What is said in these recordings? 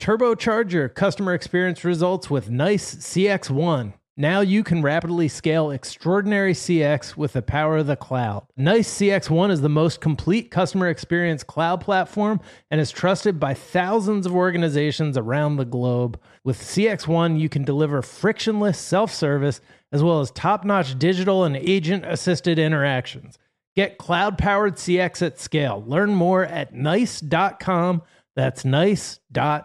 Turbocharge your customer experience results with Nice CX1. Now you can rapidly scale extraordinary CX with the power of the cloud. Nice CX1 is the most complete customer experience cloud platform and is trusted by thousands of organizations around the globe. With CX1, you can deliver frictionless self service as well as top notch digital and agent assisted interactions. Get cloud powered CX at scale. Learn more at nice.com. That's nice.com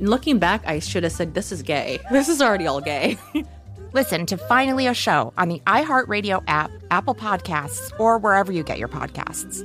looking back, I should have said, This is gay. This is already all gay. Listen to Finally a Show on the iHeartRadio app, Apple Podcasts, or wherever you get your podcasts.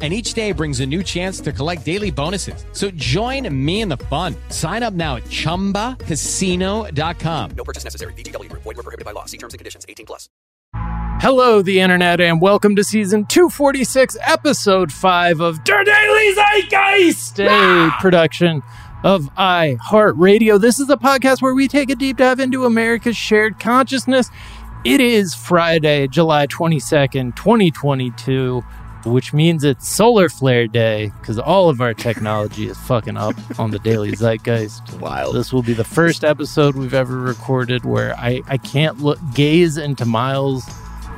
and each day brings a new chance to collect daily bonuses. So join me in the fun. Sign up now at ChumbaCasino.com. No purchase necessary. VGW. Void were prohibited by law. See terms and conditions. 18 plus. Hello, the internet, and welcome to season 246, episode 5 of Der Daily Zeitgeist, ah! a production of iHeartRadio. This is a podcast where we take a deep dive into America's shared consciousness. It is Friday, July 22nd, 2022 which means it's solar flare day because all of our technology is fucking up on the daily zeitgeist. Wild. This will be the first episode we've ever recorded where I, I can't look gaze into Miles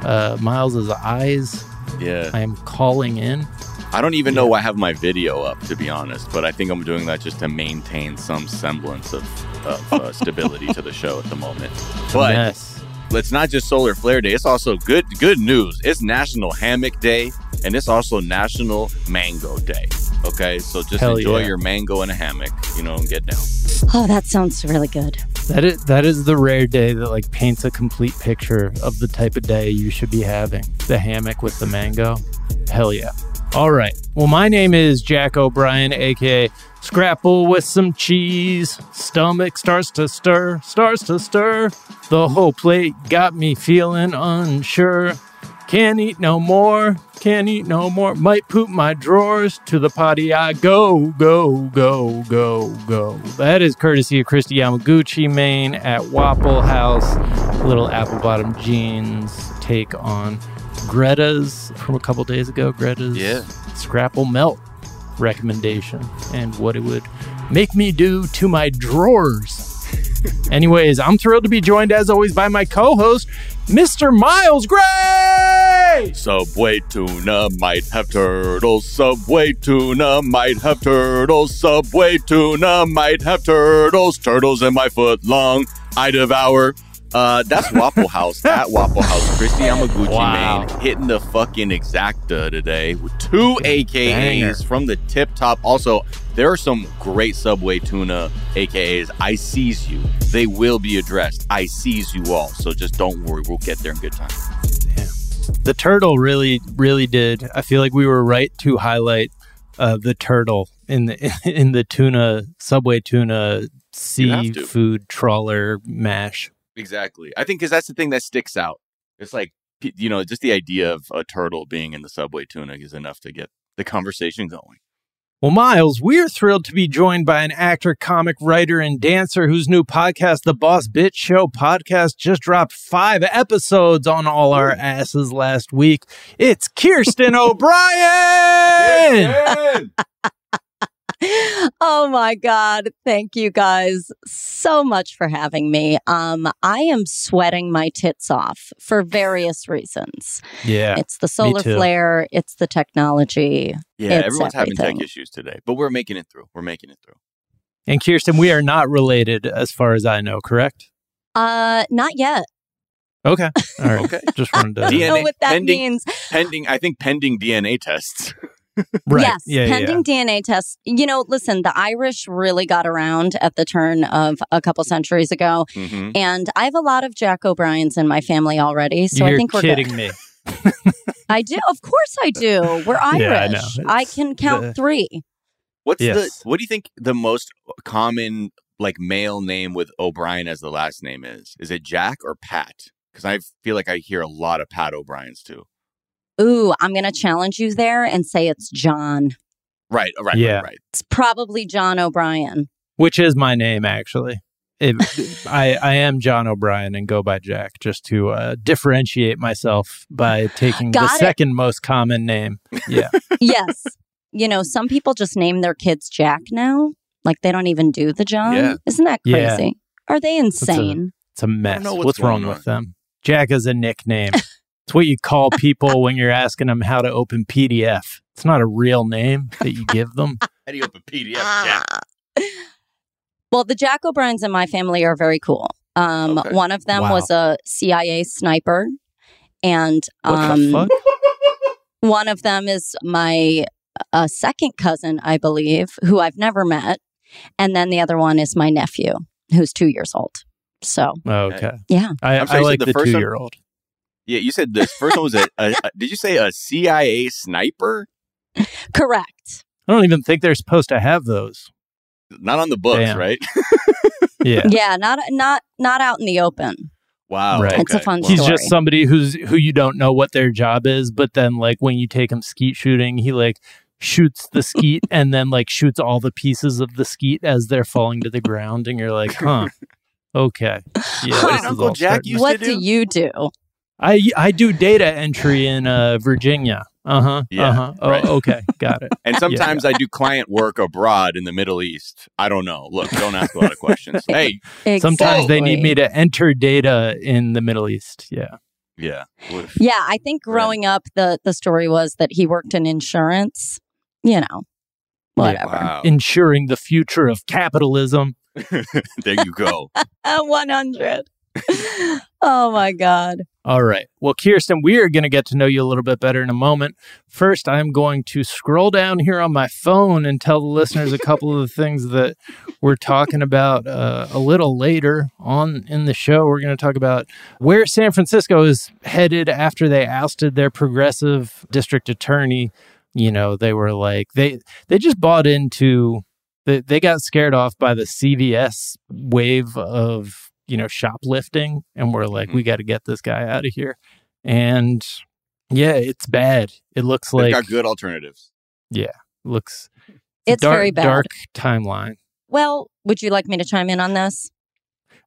uh Miles's eyes. Yeah. I am calling in. I don't even know why I have my video up to be honest, but I think I'm doing that just to maintain some semblance of, of uh, stability to the show at the moment. But yes. It's not just solar flare day, it's also good good news. It's National Hammock Day and it's also National Mango Day. Okay, so just Hell enjoy yeah. your mango in a hammock, you know, and get down. Oh, that sounds really good. That is that is the rare day that like paints a complete picture of the type of day you should be having. The hammock with the mango. Hell yeah. All right. Well, my name is Jack O'Brien, aka Scrapple with some cheese. Stomach starts to stir, starts to stir. The whole plate got me feeling unsure. Can't eat no more, can't eat no more. Might poop my drawers. To the potty I go, go, go, go, go. That is courtesy of Christy Yamaguchi, Maine at Wapple House. Little apple bottom jeans take on Greta's from a couple days ago. Greta's Yeah. Scrapple Melt recommendation and what it would make me do to my drawers. Anyways, I'm thrilled to be joined as always by my co-host, Mr. Miles Gray. Subway tuna might have turtles. Subway tuna might have turtles. Subway tuna might have turtles. Turtles in my foot long. I devour. Uh, that's Waffle House at Waffle House. Christy I'm Yamaguchi, Wow. man, hitting the fucking exacta today with two AKAs Banger. from the tip top. Also, there are some great Subway tuna AKAs. I seize you. They will be addressed. I seize you all. So just don't worry. We'll get there in good time. The turtle really, really did. I feel like we were right to highlight uh, the turtle in the in the tuna Subway tuna seafood trawler mash. Exactly. I think because that's the thing that sticks out. It's like you know, just the idea of a turtle being in the subway tuna is enough to get the conversation going. Well, Miles, we're thrilled to be joined by an actor, comic writer, and dancer whose new podcast, The Boss Bitch Show podcast, just dropped five episodes on all our asses last week. It's Kirsten O'Brien. Oh my God. Thank you guys so much for having me. Um, I am sweating my tits off for various reasons. Yeah. It's the solar flare, it's the technology. Yeah, It's everyone's having tech issues today, but we're making it through. We're making it through. And Kirsten, we are not related as far as I know, correct? Uh, not yet. Okay. All right. Okay. Just wanted to. I don't know what that pending- means. Pending, I think pending DNA tests. Right. Yes, Yeah, yeah, pending DNA tests. You know, listen, the Irish really got around at the turn of a couple centuries ago, hmm and I have a lot of Jack O'Briens in my family already. So You're I think we're kidding good. me. I do, of course, I do. We're Irish. Yeah, I. I can count the- three. What's Yes. the? What do you think the most common like male name with O'Brien as the last name is? Is it Jack or Pat? Because I feel like I hear a lot of Pat O'Briens too. Ooh, I'm going to challenge you there and say it's John. Right. Right. Yeah. Right. right. It's probably John O'Brien. Which is my name, actually. It, I, I am John O'Brien and go by Jack just to uh, differentiate myself by taking the it. second most common name. Yeah. yes. You know, some people just name their kids Jack now. Like they don't even do the John. Yeah. Isn't that Yeah. crazy? Are they insane? It's a mess. What's, what's wrong going with them? Jack is a nickname. it's what you call people when you're asking them how to open PDF. It's not a real name that you give them. How do you open PDF? Jack? Well, the Jack O'Briens in my family are very cool. Um, Okay. One of them Wow. was a CIA sniper, and um, one of them is my uh, second cousin, I believe, who I've never met, and then the other one is my nephew, who's two years old. So, okay. yeah, I, I'm sorry, I like the the, first two year old. Yeah. You said the first one was a, a, a- Did you say a CIA sniper? correct. I don't even think they're supposed to have those. Not on the books, Damn. right? Yeah. Yeah, not not not out in the open. Wow. Right. It's a fun He's story. just somebody who's who you don't know what their job is, but then like when you take him skeet shooting, he like shoots the skeet and then like shoots all the pieces of the skeet as they're falling to the ground, and you're like, huh, okay, yeah. What did Uncle Jack starting- used what to do do? you do? I I do data entry in uh, Virginia. Uh huh. Yeah, uh huh. Oh, right. okay, got it. And sometimes I do client work abroad in the Middle East. I don't know. Look, don't ask a lot of questions. Hey, Sometimes they need me to enter data in the Middle East. Yeah. yeah. What- Yeah, I think growing up, the the story was that he worked in insurance. You know, whatever. Wow. Ensuring the future of capitalism. there you go. One hundred. oh my god. All right. Well, Kirsten, we are going to get to know you a little bit better in a moment. First, I'm going to scroll down here on my phone and tell the listeners a couple of the things that we're talking about uh, a little later on in the show. We're going to talk about where San Francisco is headed after they ousted their progressive district attorney. You know, they were like they they just bought into they, they got scared off by the CVS wave of you know shoplifting and we're like we got to get this guy out of here and yeah it's bad it looks They've like got good alternatives. Yeah. Looks It's dark, very bad. dark timeline Well, would you like me to chime in on this?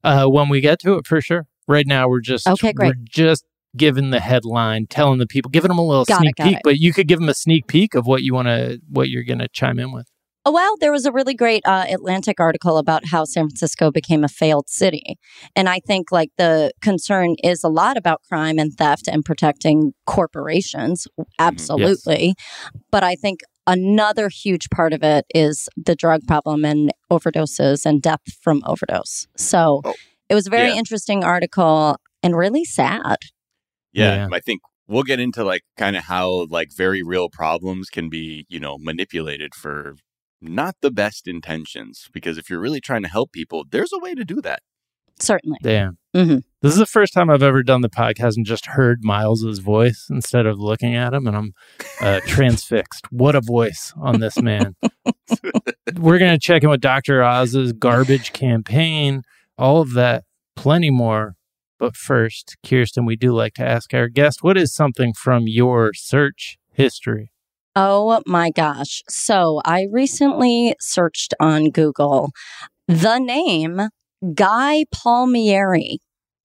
uh when we get to it for sure right now we're just Okay, great. we're just giving the headline telling the people giving them a little Got sneak got peek it. but you could give them a sneak peek of what you want to what you're going to chime in with Oh, well, there was a really great uh, Atlantic article about how San Francisco became a failed city. And I think like the concern is a lot about crime and theft and protecting corporations. Absolutely. But I think another huge part of it is the drug problem and overdoses and death from overdose. So Oh, it was a very yeah. interesting article and really sad. Yeah, Yeah. I think we'll get into like kind of how like very real problems can be, you know, manipulated for not the best intentions. Because if you're really trying to help people, there's a way to do that. Certainly. damn Mhm. This is the first time I've ever done the podcast and just heard Miles's voice instead of looking at him, and I'm uh, transfixed. What a voice on this man! We're gonna check in with Dr. Oz's garbage campaign, all of that, plenty more. But first, Kirsten, we do like to ask our guest, what is something from your search history? Oh my gosh. So I recently searched on Google the name Guy Palmieri.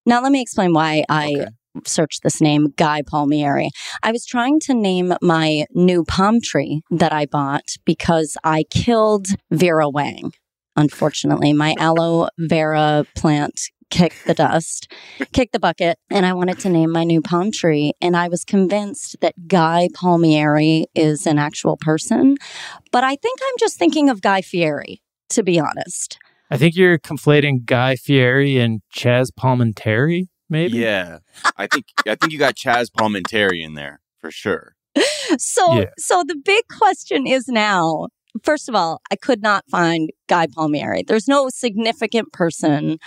Now, let me explain why I Okay. searched this name, Guy Palmieri. I was trying to name my new palm tree that I bought because I killed Vera Wang. Unfortunately, my aloe vera plant kicked the dust, kick the bucket, and I wanted to name my new palm tree. And I was convinced that Guy Palmieri is an actual person, but I think I'm just thinking of Guy Fieri, to be honest. I think you're conflating Guy Fieri and Chaz Palminteri, maybe? Yeah, I think I think you got Chaz Palminteri in there for sure. So, Yeah. so the big question is now. First of all, I could not find Guy Palmieri. There's no significant person.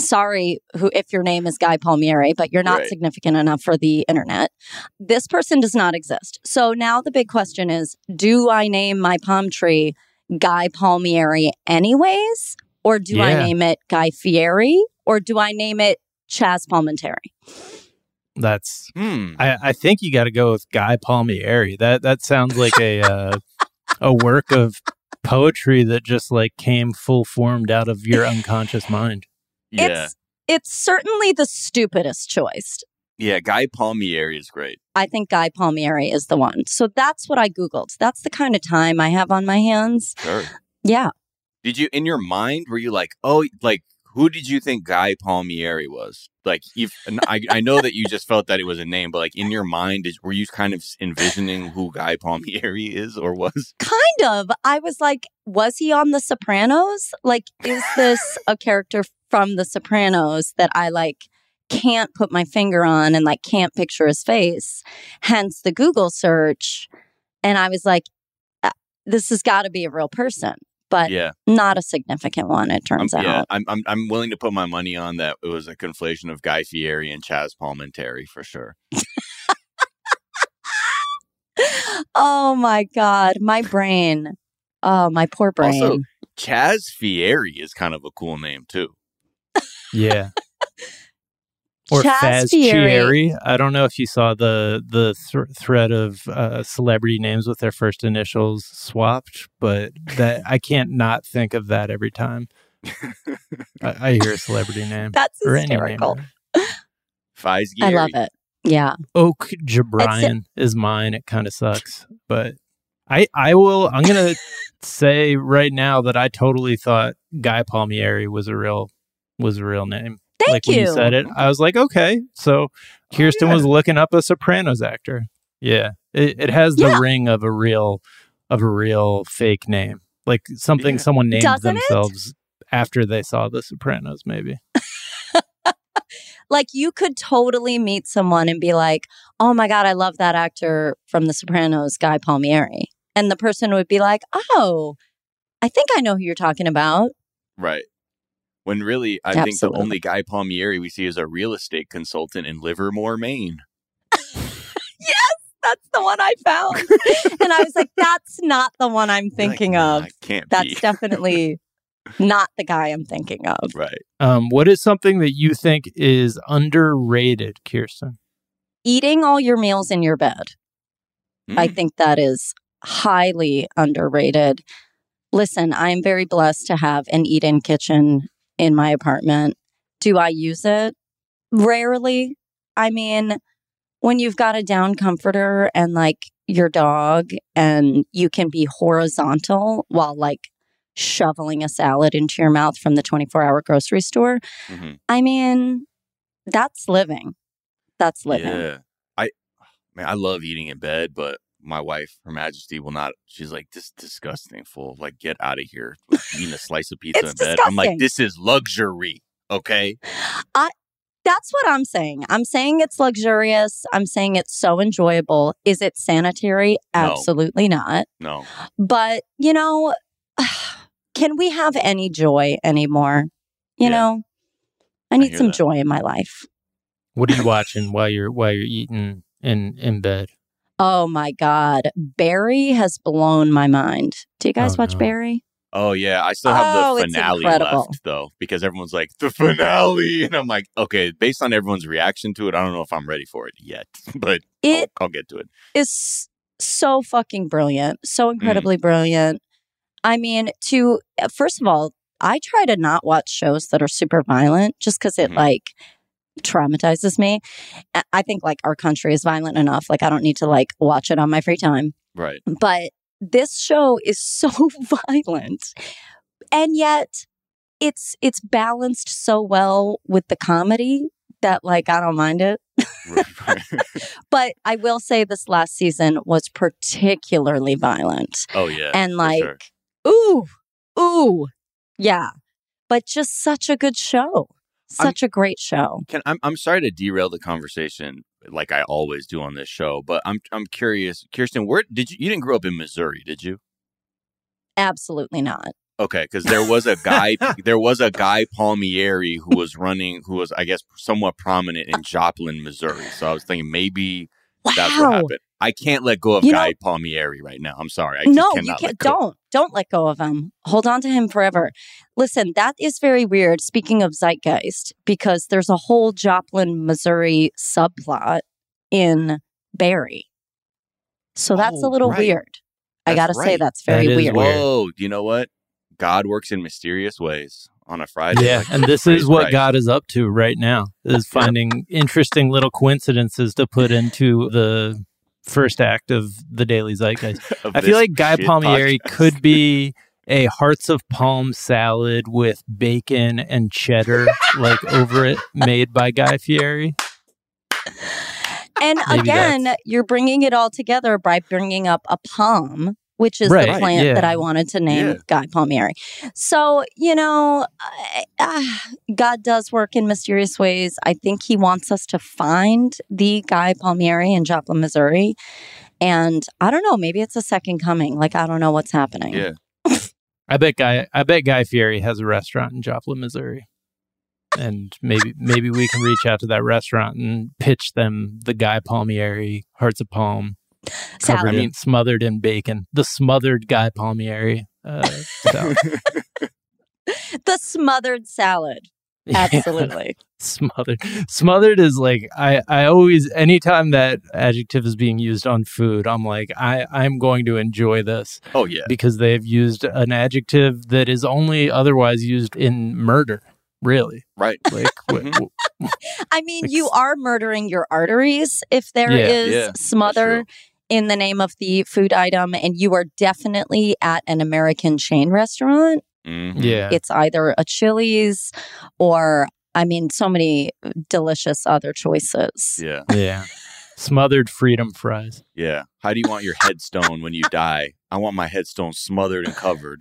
Sorry, who if your name is Guy Palmieri, but you're not Right. significant enough for the internet. This person does not exist. So now the big question is: Do I name my palm tree Guy Palmieri anyways, or do I name it Guy Fieri, or do I name it Chaz Palminteri? That's Hmm. I, I think you got to go with Guy Palmieri. That that sounds like a uh, a work of poetry that just like came full formed out of your unconscious mind. Yeah, It's it's certainly the stupidest choice. yeah. Guy Palmieri is great. I think Guy Palmieri is the one. So that's what I Googled. That's the kind of time I have on my hands. Sure. Yeah. Did you in your mind were you like, oh, like who did you think Guy Palmieri was? Like, if I, I know that you just felt that it was a name, but like in your mind, is, were you kind of envisioning who Guy Palmieri is or was? Kind of. I was like, was he on The Sopranos? Like, is this a character from The Sopranos that I like can't put my finger on and like can't picture his face? Hence the Google search. And I was like, uh, this has got to be a real person, but Yeah, not a significant one, it um, turns yeah. out. I'm, I'm I'm willing to put my money on that. It was a conflation of Guy Fieri and Chaz Palminteri for sure. oh my God. My brain. Oh, my poor brain. Also, Chaz Fieri is kind of a cool name too. Yeah. Or Chaz Faz Fieri. Chieri. I don't know if you saw the the thr thread of uh, celebrity names with their first initials swapped, but that I can't not think of that every time I, I hear a celebrity name That's or any name. hysterical. Fies I love it. Yeah. Oak Jabrian is mine. It kind of sucks, but I I will. I'm gonna say right now that I totally thought Guy Palmieri was a real was a real name. Thank like when you. you said it, I was like, okay. So oh, Kirsten yeah. was looking up a Sopranos actor. Yeah, it, it has the Yeah. ring of a real of a real fake name, like something Yeah. someone named Doesn't it? themselves after they saw the Sopranos. Maybe. Like you could totally meet someone and be like, oh my God, I love that actor from The Sopranos, Guy Palmieri. And the person would be like, oh, I think I know who you're talking about. Right. When really, I think the only Guy Palmieri we see is a real estate consultant in Livermore, Maine. Yes, that's the one I found. and I was like, that's not the one I'm thinking Like, of. it can't That's be. definitely not the guy I'm thinking of. right. Um, what is something that you think is underrated, Kirsten? Eating all your meals in your bed. I Mm. think that is highly underrated. Listen, I'm very blessed to have an eat in kitchen in my apartment. Do I use it? Rarely. I mean, when you've got a down comforter and like your dog, and you can be horizontal while like shoveling a salad into your mouth from the 24 hour grocery store. Mhm. I mean, that's living. That's living. Yeah. I man, I love eating in bed, but my wife, Her Majesty, will not. She's like, "This is disgusting, fool! Like, get out of here! Like, eating a slice of pizza It's in bed." I'm like, "This is luxury." Okay. That's what I'm saying. I'm saying it's luxurious. I'm saying it's so enjoyable. Is it sanitary? No. Absolutely not. No. But, you know, can we have any joy anymore? You Yeah. know? I need hear some that. joy in my life. What are you watching while you're while you're eating in in bed? Oh my God. Barry has blown my mind. Do you guys Oh, watch no. Barry? Oh yeah, I still have Oh, the it's finale left though, because everyone's like the finale, and I'm like, okay, based on everyone's reaction to it, I don't know if I'm ready for it yet, but It I'll, I'll get to it. it. is so fucking brilliant, Mm. so incredibly brilliant. I mean, to uh, first of all, I try to not watch shows that are super violent just because it Mhm. like traumatizes me. I- think like our country is violent enough. Like I don't need to like watch it on my free time. Right. But this show is so violent, and yet it's it's balanced so well with the comedy that like I don't mind it. right, right. But I will say this last season was particularly violent. oh yeah. and like, sure. ooh, ooh, yeah. But just such a good show. I'm- Such a great show. Can I'm I'm sorry to derail the conversation like I always do on this show, but I'm I'm curious, Kirsten, where did you you didn't grow up in Missouri, did you? Absolutely not. Okay, because there was a guy, there was a guy Palmieri who was running, who was I guess somewhat prominent in Joplin, Missouri. So I was thinking maybe that's what Wow. happened. I can't let go of You know- Guy Palmieri right now. I'm sorry. I just No, you can't. Don't. Don't let go of him. Hold on to him forever. Listen, that is very weird. Speaking of zeitgeist, because there's a whole Joplin, Missouri subplot in Barry. So that's a Oh, little right. weird. I got to say that's very That is weird. weird. Whoa, you know what? God works in mysterious ways on a Friday. Yeah, like and this is what Christ. God is up to right now. Is finding interesting little coincidences to put into the first act of the Daily Zeitgeist. of I feel like Guy Palmieri podcast. could be a hearts of palm salad with bacon and cheddar like over it made by Guy Fieri. And Maybe again, you're bringing it all together by bringing up a palm, which is Right, the plant yeah. that I wanted to name Yeah. Guy Palmieri. So, you know, I- ah, God does work in mysterious ways. I think he wants us to find the Guy Palmieri in Joplin, Missouri. And I don't know, maybe it's a second coming. Like, I don't know what's happening. Yeah. I bet Guy I bet Guy Fieri has a restaurant in Joplin, Missouri. And maybe maybe we can reach out to that restaurant and pitch them the Guy Palmieri Hearts of Palm covered Salad. in, smothered in bacon. The smothered Guy Palmieri uh, the smothered salad. Yeah. Absolutely. smothered smothered is like i i always anytime that adjective is being used on food i'm like i i'm going to enjoy this Oh yeah. because they've used an adjective that is only otherwise used in murder really Right. like w- w- I mean, Ex- you are murdering your arteries if there Yeah, is yeah, smother true. In the name of the food item, and you are definitely at an American chain restaurant. Mhm. yeah It's either a Chili's or, I mean, so many delicious other choices. Yeah. yeah smothered freedom fries Yeah. How do you want your headstone when you die? I want my headstone smothered and covered.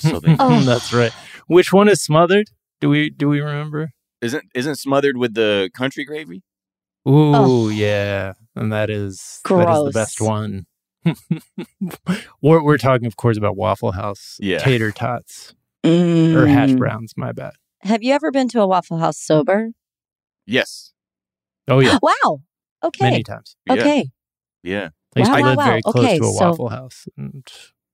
So they Oh. that's right which one is smothered do we do we remember isn't isn't smothered with the country gravy? Ooh, Oh. yeah, and that is that is the best one. we're we're talking, of course, about Waffle House Yeah. tater tots or hash Mm. browns. My bad. Have you ever been to a Waffle House sober? Yes. Oh yeah, Wow. Okay. many times. Yeah. Okay. Yeah. I used Wow, to wow, live wow. very close Okay, to a so- Waffle House. And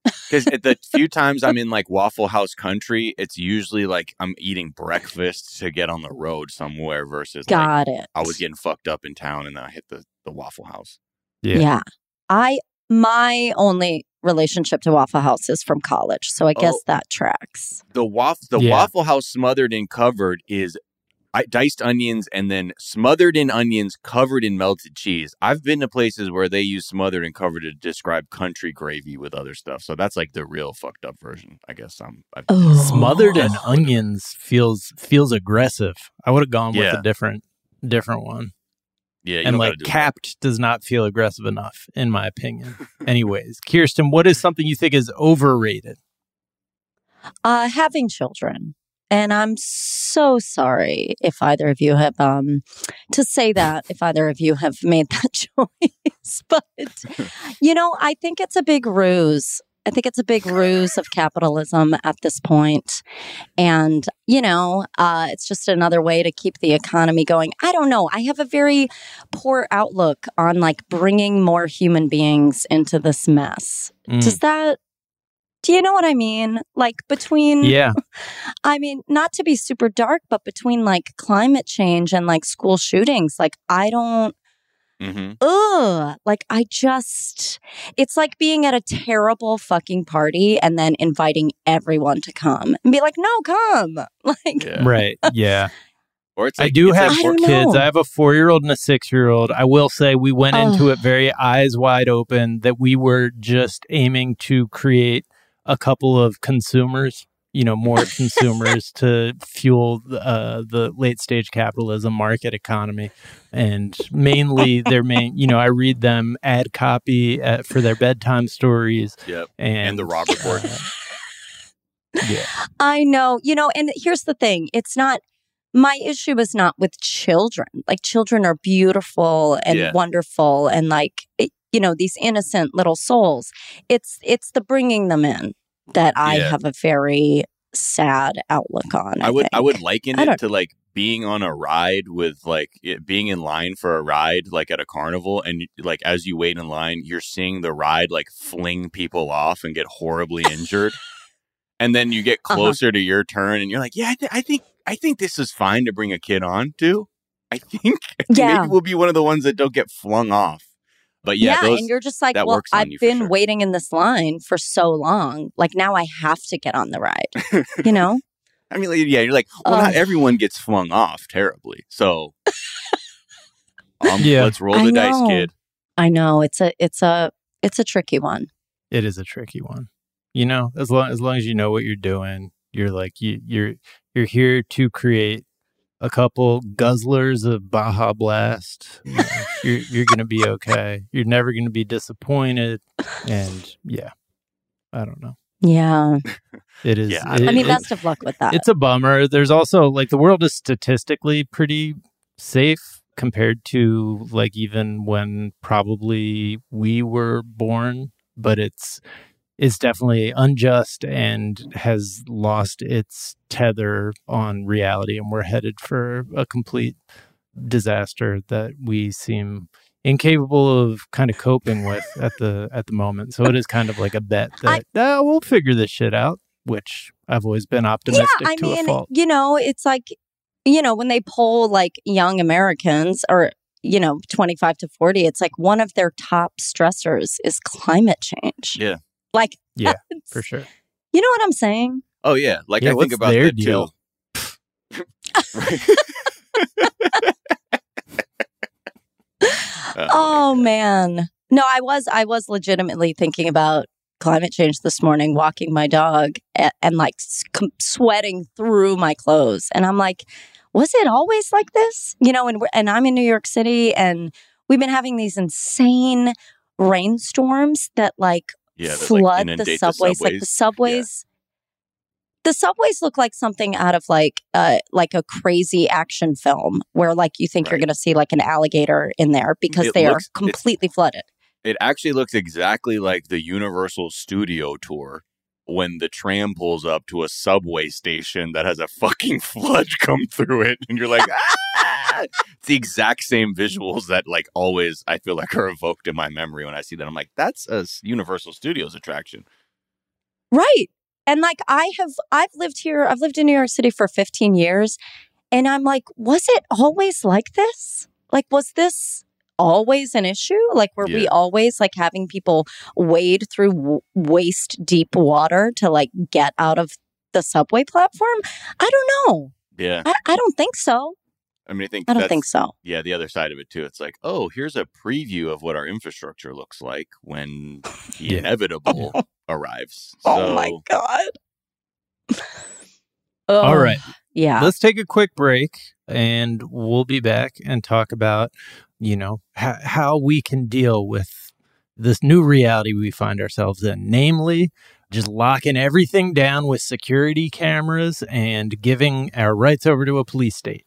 Because the few times I'm in like Waffle House country, it's usually like I'm eating breakfast to get on the road somewhere versus like Got it. I was getting fucked up in town and then I hit the, the Waffle House. yeah, Yeah. I my only relationship to Waffle House is from college, so I oh. guess Oh. that tracks. The waffle the Yeah. Waffle House smothered and covered is I, diced onions and then smothered in onions covered in melted cheese. I've been to places where they use smothered and covered to describe country gravy with other stuff. So that's like the real fucked up version, I guess. I'm I've, Oh. smothered in onions feels feels aggressive. I would have gone with a different different one. yeah, and like gotta do that. capped does not feel aggressive enough, in my opinion. Anyways, Kirsten, what is something you think is overrated? Uh, having children. And I'm so sorry if either of you have um to say that if either of you have made that choice. But you know, I think it's a big ruse I think it's a big ruse of capitalism at this point. And, you know, uh, it's just another way to keep the economy going. I don't know. I have a very poor outlook on like bringing more human beings into this mess. Mm. Does that, do you know what I mean? Like between, Yeah. I mean, not to be super dark, but between like climate change and like school shootings, like I don't, Mm-hmm. ugh, like I just, it's like being at a terrible fucking party and then inviting everyone to come and be like, no, come. Like, Yeah. Right. Yeah. Or it's I do it's have like I kids. know. I have a four year old and a six year old. I will say we went into it very eyes wide open that we were just aiming to create a couple of consumers, you know, more consumers to fuel uh, the late stage capitalism market economy. And mainly their main, you know, I read them ad copy uh, for their bedtime stories Yep. and, And the Robb Report. uh, yeah. I know, you know, and here's the thing it's not, my issue is not with children. Like, children are beautiful and Yeah. wonderful and like, it- you know, these innocent little souls. It's, it's the bringing them in that I Yeah. have a very sad outlook on. I, I would I would liken I it to like being on a ride with like it, being in line for a ride like at a carnival and like as you wait in line you're seeing the ride like fling people off and get horribly injured and then you get Uh-huh. closer to your turn and you're like yeah I, th- I think I think this is fine to bring a kid on to I think Yeah. maybe we'll be one of the ones that don't get flung off but yeah, those and you're just like, that well, works I've been sure. waiting in this line for so long. Like now I have to get on the ride. you know? I mean like, yeah you're like well not everyone gets flung off terribly so um, Yeah. let's roll I the dice know. kid I know it's a it's a it's a tricky one. it is a tricky one. You know, as long as long as you know what you're doing, you're like you you're you're here to create a couple guzzlers of Baja Blast. You know, you're you're gonna be okay. You're never gonna be disappointed. And yeah, I don't know. Yeah. It is. Yeah, I- it- I mean, it- best of luck with that. it's a bummer. There's also like the world is statistically pretty safe compared to like even when probably we were born, but it's it's definitely unjust and has lost its tether on reality and we're headed for a complete disaster that we seem incapable of kind of coping with at the at the moment. So it is kind of like a bet that uh, we'll figure this shit out, which I've always been optimistic yeah, I to a mean, fault. you know, it's like, you know, when they poll like young Americans or, you know, 25 to 40, it's like one of their top stressors is climate change. Yeah. Like, Yeah, for sure. You know what I'm saying? Oh yeah, like Yeah, I think about their the deal? two. Uh, Oh man. No, I was I was legitimately thinking about climate change this morning walking my dog and, and like com- sweating through my clothes and I'm like was it always like this? You know, and we're, and I'm in New York City and we've been having these insane rainstorms that like yeah, that, like, flood the subways. Like the subways, the subways look like something out of like uh like a crazy action film where like you think you're going to see like an alligator in there because It they looks- are completely flooded. It actually looks exactly like the Universal Studio tour when the tram pulls up to a subway station that has a fucking flood come through it, and you're like, ah! It's the exact same visuals that like always I feel like are evoked in my memory when I see that. I'm like, that's a Universal Studios attraction. Right. And like I have I've lived here, I've lived in New York City for 15 years and I'm like, was it always like this? Like was this always an issue? Like were we always like having people wade through w- waist deep water to like get out of the subway platform? I don't know. Yeah, I, I don't think so. I mean, I think I don't that's- think so. yeah, the other side of it too. It's like, oh, here's a preview of what our infrastructure looks like when the Yeah. inevitable arrives. oh my god. All Oh, right. Yeah. Let's take a quick break and we'll be back and talk about, you know, how, how we can deal with this new reality we find ourselves in, namely just locking everything down with security cameras and giving our rights over to a police state.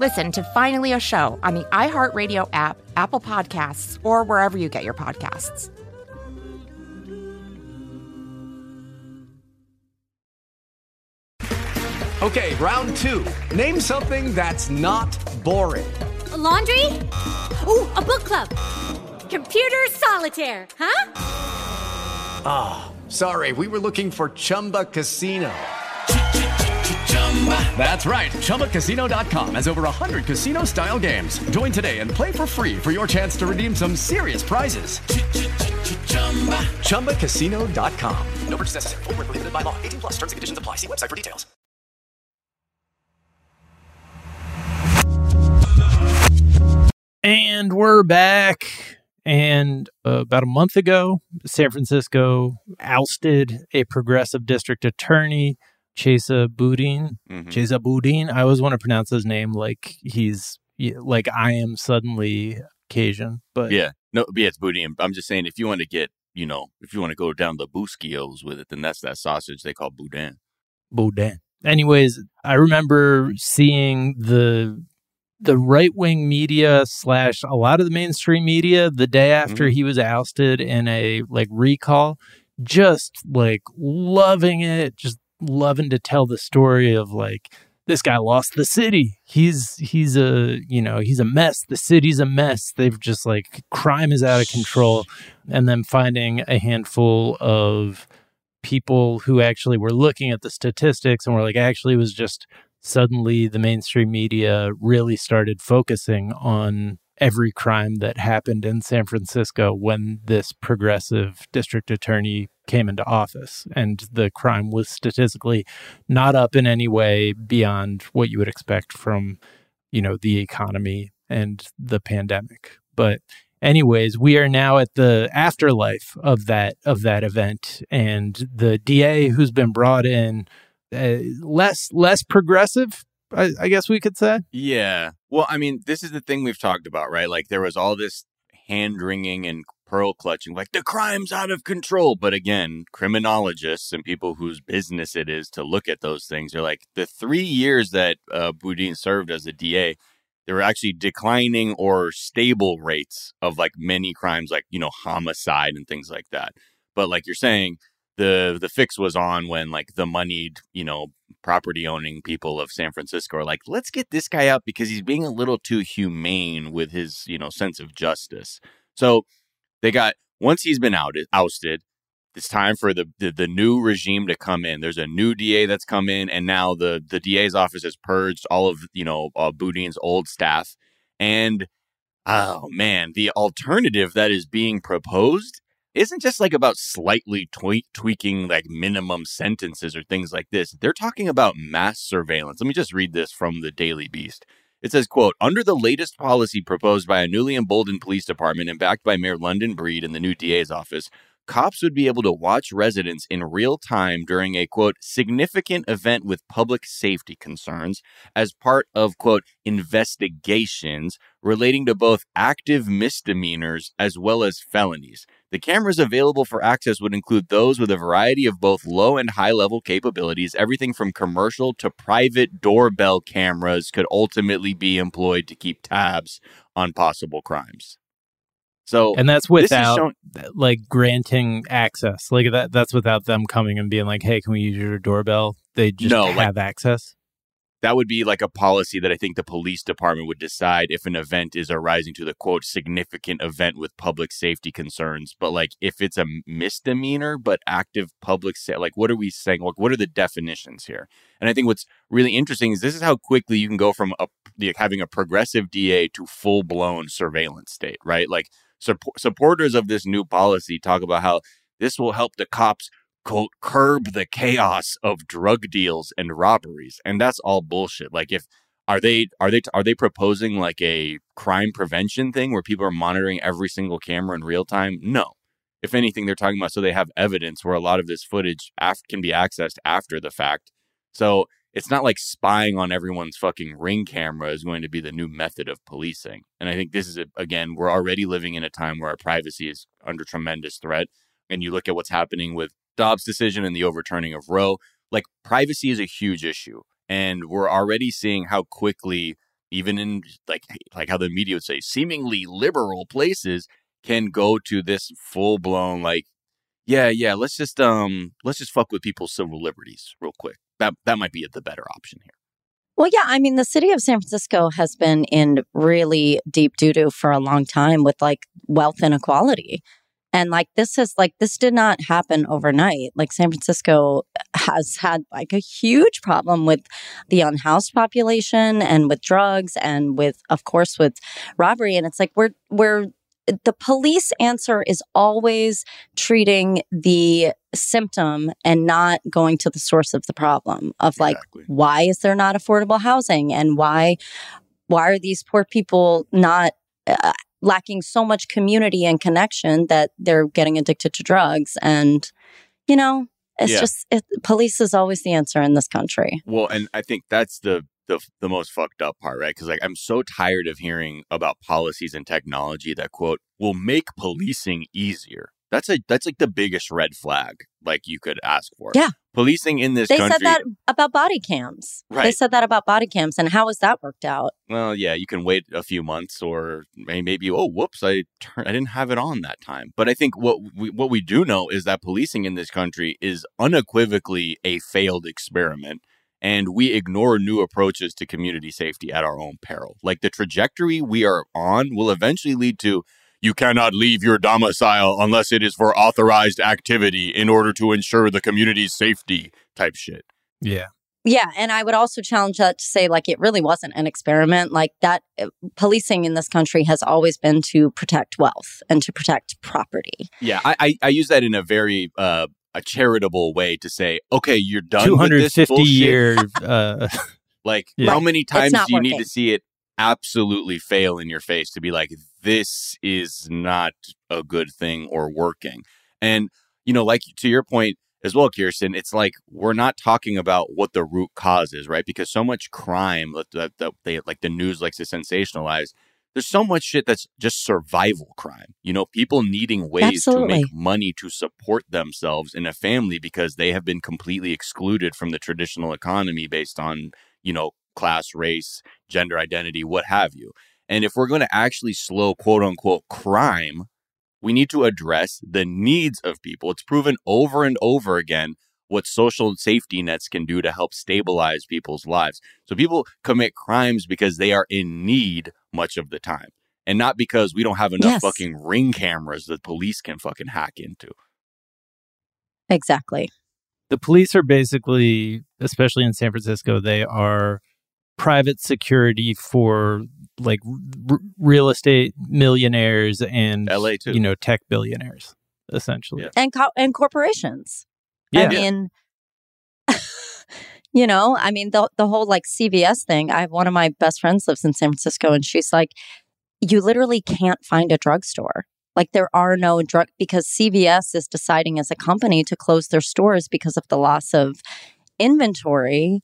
Listen to Finally a Show on the iHeartRadio app, Apple Podcasts, or wherever you get your podcasts. Okay, round two. Name something that's not boring. A laundry? Ooh, a book club. Computer solitaire, huh? Ah, oh, sorry, we were looking for Chumba Casino. That's right. ChumbaCasino.com has over 100 casino style games. Join today and play for free for your chance to redeem some serious prizes. ChumbaCasino.com. No purchase necessary. Full prohibited by law. 18 plus terms and conditions apply. See website for details. And we're back. And uh, about a month ago, San Francisco ousted a progressive district attorney, Chesa Boudin. Mhm. Chesa Boudin. I always want to pronounce his name like he's like I am suddenly Cajun, but yeah, no, but yeah, it's Boudin. I'm just saying, if you want to get, you know, if you want to go down the Busquios with it, then that's that sausage they call boudin. Boudin. Anyways, I remember seeing the the right wing media slash a lot of the mainstream media the day after he was ousted in a like recall, just like loving it, just loving to tell the story of like this guy lost the city. He's he's a you know he's a mess. The city's a mess. They've just like crime is out of control, and then finding a handful of people who actually were looking at the statistics and were like, actually, it was just suddenly the mainstream media really started focusing on every crime that happened in San Francisco when this progressive district attorney came into office. And the crime was statistically not up in any way beyond what you would expect from, you know, the economy and the pandemic. But anyways, we are now at the afterlife of that of that event, and the DA who's been brought in uh, less less progressive, I, I guess we could say. Yeah. Well, I mean, this is the thing we've talked about, right? Like there was all this hand wringing and pearl clutching, like the crime's out of control. But again, criminologists and people whose business it is to look at those things are like the three years that uh, Boudin served as a DA, there were actually declining or stable rates of like many crimes, like you know homicide and things like that. But like you're saying, the the fix was on when like the moneyed you know property owning people of San Francisco are like, let's get this guy out because he's being a little too humane with his you know sense of justice. So they got once he's been outed, ousted. It's time for the, the, the new regime to come in. There's a new DA that's come in, and now the the DA's office has purged all of you know uh, Boudin's old staff. And oh man, the alternative that is being proposed isn't just like about slightly tweak, tweaking like minimum sentences or things like this. They're talking about mass surveillance. Let me just read this from the Daily Beast. It says, quote, under the latest policy proposed by a newly emboldened police department and backed by Mayor London Breed and the new DA's office, cops would be able to watch residents in real time during a quote significant event with public safety concerns as part of quote investigations relating to both active misdemeanors as well as felonies. The cameras available for access would include those with a variety of both low and high level capabilities. Everything from commercial to private doorbell cameras could ultimately be employed to keep tabs on possible crimes. So, and that's without shown- like granting access. Like that that's without them coming and being like, "Hey, can we use your doorbell?" They just No, like- have access. that would be like a policy that I think the police department would decide if an event is arising to the quote significant event with public safety concerns. But like if it's a misdemeanor but active public sa- like what are we saying? Like what are the definitions here? And I think what's really interesting is this is how quickly you can go from a, the, having a progressive DA to full blown surveillance state, right? Like support, supporters of this new policy talk about how this will help the cops quote curb the chaos of drug deals and robberies and that's all bullshit. Like if are they are they are they proposing like a crime prevention thing where people are monitoring every single camera in real time? No. If anything they're talking about so they have evidence where a lot of this footage af- can be accessed after the fact. So it's not like spying on everyone's fucking ring camera is going to be the new method of policing and i think this is a, again we're already living in a time where our privacy is under tremendous threat and you look at what's happening with Dobbs' decision and the overturning of Roe, like privacy is a huge issue. And we're already seeing how quickly, even in like like how the media would say, seemingly liberal places can go to this full blown like, yeah, yeah, let's just um let's just fuck with people's civil liberties real quick. That that might be the better option here. Well, yeah, I mean, the city of San Francisco has been in really deep doo doo for a long time with like wealth inequality. And like this is like this did not happen overnight. Like San Francisco has had like a huge problem with the unhoused population and with drugs and with of course with robbery and it's like we're we're the police answer is always treating the symptom and not going to the source of the problem of like why is there not affordable housing and why why are these poor people not uh, lacking so much community and connection that they're getting addicted to drugs? And you know it's Yeah. just it, police is always the answer in this country. Well, and I think that's the the the most fucked up part, right? Because like I'm so tired of hearing about policies and technology that quote will make policing easier. That's a that's like the biggest red flag like you could ask for. Yeah. policing in this they country. said that about body cams Right. they said that about body cams and how has that worked out Well, yeah, you can wait a few months, or maybe oh, whoops, I turn, I didn't have it on that time. But I think what we, what we do know is that policing in this country is unequivocally a failed experiment, and we ignore new approaches to community safety at our own peril. Like the trajectory we are on will eventually lead to. You cannot leave your domicile unless it is for authorized activity in order to ensure the community's safety type shit. Yeah. Yeah, and I would also challenge that to say like it really wasn't an experiment. Like that uh, policing in this country has always been to protect wealth and to protect property. Yeah, I, I, I use that in a very uh, a charitable way to say, okay, you're done. Two with hundred this fifty bullshit. year uh Like, Yeah. how many times do you need to see it absolutely fail in your face to be like, this is not a good thing or working. And, you know, like to your point as well, Kirsten, it's like we're not talking about what the root cause is, right? Because so much crime that, that, that they like the news likes to sensationalize. There's so much shit that's just survival crime. You know, people needing ways Absolutely. to make money to support themselves in a family because they have been completely excluded from the traditional economy based on, you know, class, race, gender identity, what have you. And if we're going to actually slow quote unquote crime, we need to address the needs of people. It's proven over and over again what social safety nets can do to help stabilize people's lives. So people commit crimes because they are in need much of the time. And not because we don't have enough Yes. fucking ring cameras that police can fucking hack into. Exactly. The police are basically, especially in San Francisco, they are private security for like r- real estate millionaires and LA too. you know tech billionaires essentially. Yeah. And co- and corporations. Yeah. I mean, you know, I mean the the whole like CVS thing. I have one of my best friends lives in San Francisco, and she's like, you literally can't find a drugstore. Like there are no drug because CVS is deciding as a company to close their stores because of the loss of inventory.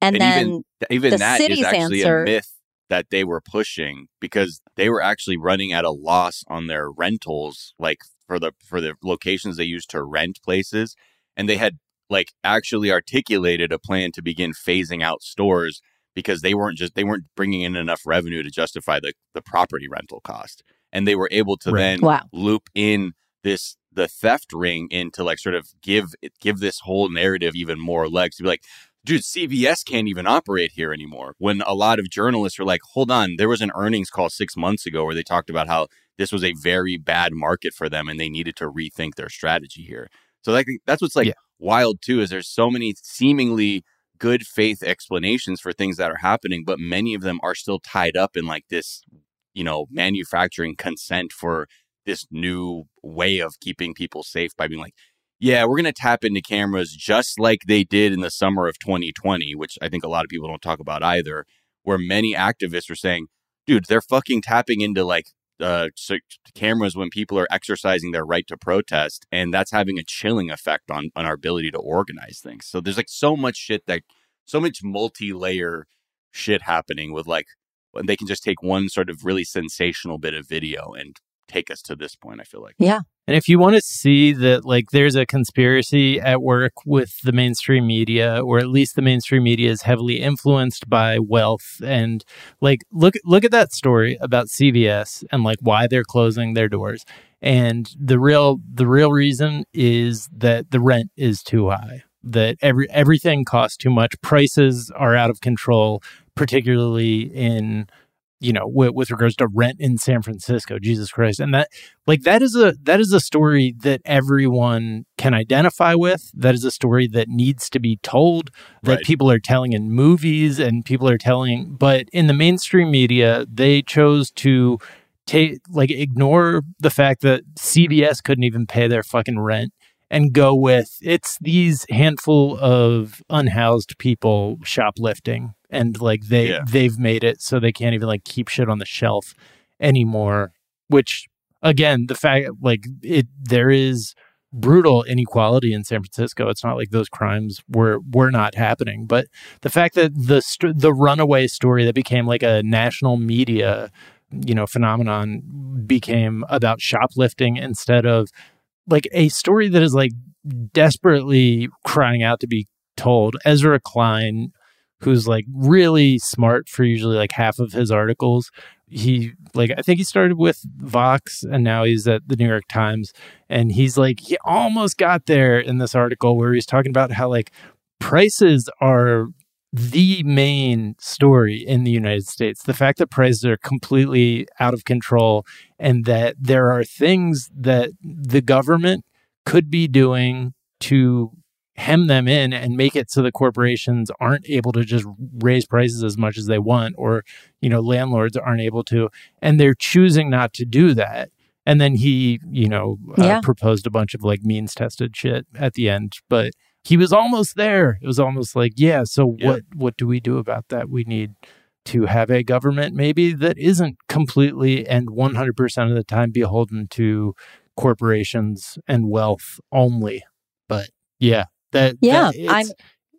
And, then even even the that is city's actually answer- a myth that they were pushing because they were actually running at a loss on their rentals like for the for the locations they used to rent places and they had like actually articulated a plan to begin phasing out stores because they weren't just they weren't bringing in enough revenue to justify the the property rental cost and they were able to Right. then Wow. loop in this the theft ring in to like sort of give give this whole narrative even more legs to be like dude, CVS can't even operate here anymore. When a lot of journalists are like, hold on, there was an earnings call six months ago where they talked about how this was a very bad market for them and they needed to rethink their strategy here. So like that's what's like Yeah. wild too, is there's so many seemingly good faith explanations for things that are happening, but many of them are still tied up in like this, you know, manufacturing consent for this new way of keeping people safe by being like, yeah, we're going to tap into cameras just like they did in the summer of 2020, which I think a lot of people don't talk about either, where many activists are saying, dude, they're fucking tapping into like uh, cameras when people are exercising their right to protest. And that's having a chilling effect on, on our ability to organize things. So there's like so much shit that, so much multi layer shit happening with like, when they can just take one sort of really sensational bit of video and take us to this point, I feel like. yeah, And if you want to see that, like, there's a conspiracy at work with the mainstream media, or at least the mainstream media is heavily influenced by wealth, and like, look look at that story about CVS and like why they're closing their doors, and the real the real reason is that the rent is too high, that every everything costs too much, prices are out of control, particularly in you know with, with regards to rent in San Francisco Jesus Christ. And that like that is a that is a story that everyone can identify with. That is a story that needs to be told that Right. people are telling in movies and people are telling but in the mainstream media they chose to take like ignore the fact that CVS couldn't even pay their fucking rent and go with it's these handful of unhoused people shoplifting and like they Yeah. they've made it so they can't even like keep shit on the shelf anymore which again the fact like it there is brutal inequality in San Francisco it's not like those crimes were were not happening but the fact that the st- the runaway story that became like a national media you know phenomenon became about shoplifting instead of like a story that is like desperately crying out to be told. Ezra Klein, who's like really smart for usually like half of his articles, he like I think he started with Vox and now he's at the New York Times and he's like he almost got there in this article where he's talking about how like prices are the main story in the United States. The fact that prices are completely out of control and that there are things that the government could be doing to hem them in and make it so the corporations aren't able to just raise prices as much as they want or you know landlords aren't able to and they're choosing not to do that and then he you know uh, Yeah. proposed a bunch of like means tested shit at the end but he was almost there it was almost like yeah so Yeah. what what do we do about that we need to have a government maybe that isn't completely and 100% of the time beholden to corporations and wealth only. But yeah, that Yeah, that- it's, I'm-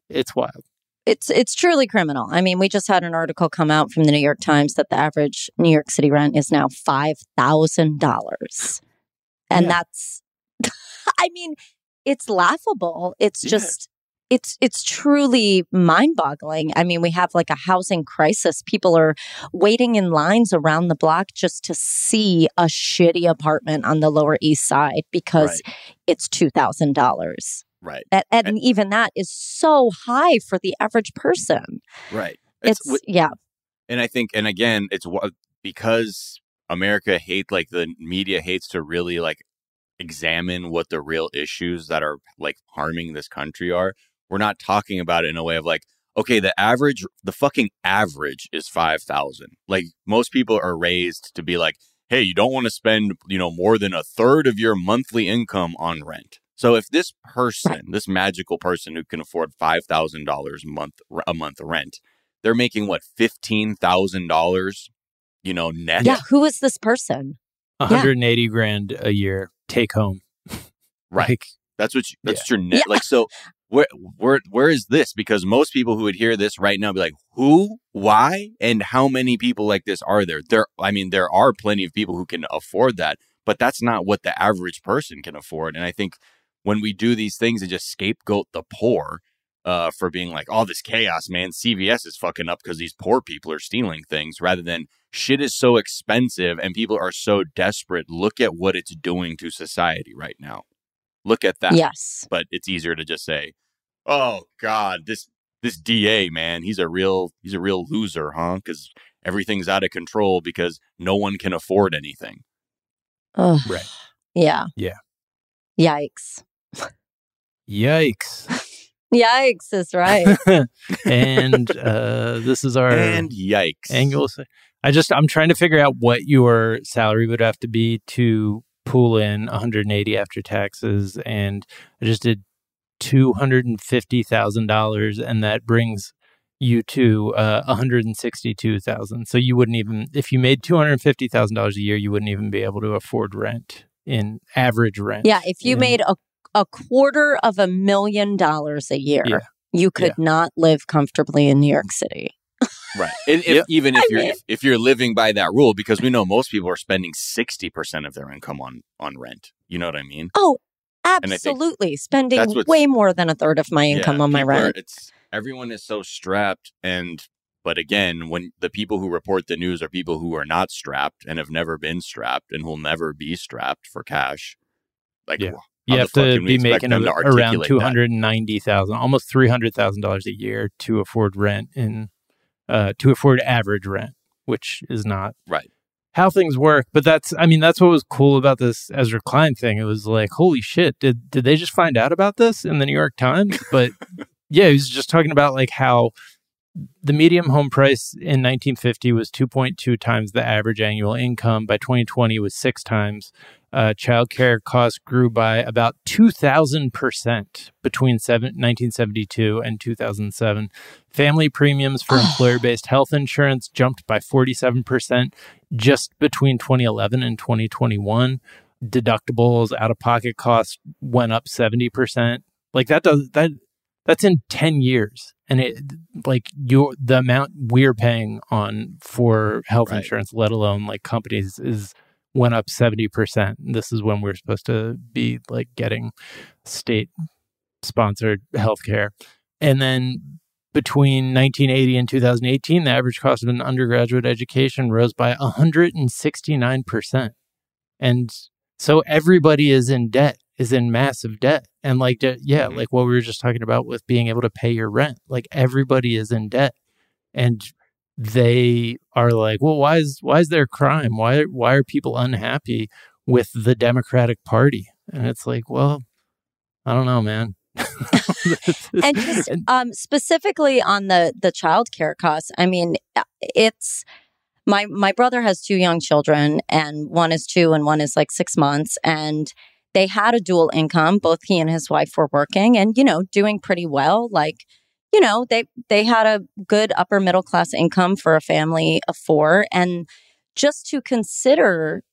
it's wild. It's it's truly criminal. I mean, we just had an article come out from the New York Times that the average New York City rent is now five thousand dollars, and Yeah. that's, I mean, it's laughable. It's Yeah. just, it's it's truly mind boggling. I mean, we have like a housing crisis. People are waiting in lines around the block just to see a shitty apartment on the Lower East Side because it's two thousand dollars. Right. And, and even that is so high for the average person. Right. It's, wi- yeah. and I think, and again, it's because America hate like the media hates to really like examine what the real issues that are like harming this country are. We're not talking about it in a way of like, okay, the average, the fucking average is five thousand. Like most people are raised to be like, hey, you don't want to spend you know more than a third of your monthly income on rent. So if this person, this magical person who can afford five thousand dollars a month a month rent, they're making what fifteen thousand dollars, you know, net. Yeah. Who is this person? 180 grand a year take home. Right. Like, That's what you, that's your net. Like so, where where where is this? Because most people who would hear this right now be like, who, why, and how many people like this are there? There, I mean, there are plenty of people who can afford that, but that's not what the average person can afford. And I think when we do these things and just scapegoat the poor. Uh, for being like, all this chaos, man. CVS is fucking up because these poor people are stealing things rather than shit is so expensive and people are so desperate. Look at what it's doing to society right now. Look at that. Yes. But it's easier to just say, "Oh God, this this DA man, he's a real he's a real loser, huh? Because everything's out of control because no one can afford anything." Ugh. Right. Yeah. Yeah. Yikes. Yikes. Yikes is right. and uh, this is our And yikes. angle. I just I'm trying to figure out what your salary would have to be to pull in 180 after taxes, and I just did two hundred and fifty thousand dollars, and that brings you to uh, 162 thousand. So you wouldn't even if you made two hundred fifty thousand dollars a year, you wouldn't even be able to afford rent in average rent. yeah. If you in- made a, a quarter of a million dollars a year, Yeah. you could Yeah. not live comfortably in New York City. Right. And if, Yep. even if I you're mean- if, if you're living by that rule, because we know most people are spending sixty percent of their income on on rent. You know what I mean? Oh, absolutely. Spending way more than a third of my income Yeah, on my people are- rent. it's everyone is so strapped, and but again, when the people who report the news are people who are not strapped and have never been strapped and will never be strapped for cash, like Yeah. You have to be making a, to around two hundred and ninety thousand, almost three hundred thousand dollars a year to afford rent in uh, to afford average rent, which is not Right. how things work. But that's, I mean, that's what was cool about this Ezra Klein thing. It was like, holy shit, did did they just find out about this in the New York Times? But yeah, he was just talking about like how the medium home price in 1950 was 2.2 times the average annual income. By 2020, it was six times. Uh, child care costs grew by about 2,000% between seven, 1972 and 2007. Family premiums for employer based health insurance jumped by 47% just between 2011 and 2021. Deductibles, out of pocket costs went up 70%. Like that does that that's in 10 years and it like your the amount we're paying on for health Right. insurance let alone like companies is went up 70% this is when we're supposed to be like getting state sponsored healthcare. And then between 1980 and 2018 the average cost of an undergraduate education rose by 169% and so everybody is in debt is in massive debt. And like yeah Mhm. like what we were just talking about with being able to pay your rent. Like everybody is in debt. And they are like well why is why is there crime? Why why are people unhappy with the democratic party? And it's like well i don't know man. And just um, specifically on the the child care costs i mean uh, it's my my brother has two young children and one is two and one is like six months and they had a dual income. Both he and his wife were working and you know doing pretty well like you know, they they had a good upper middle class income for a family of four and just to consider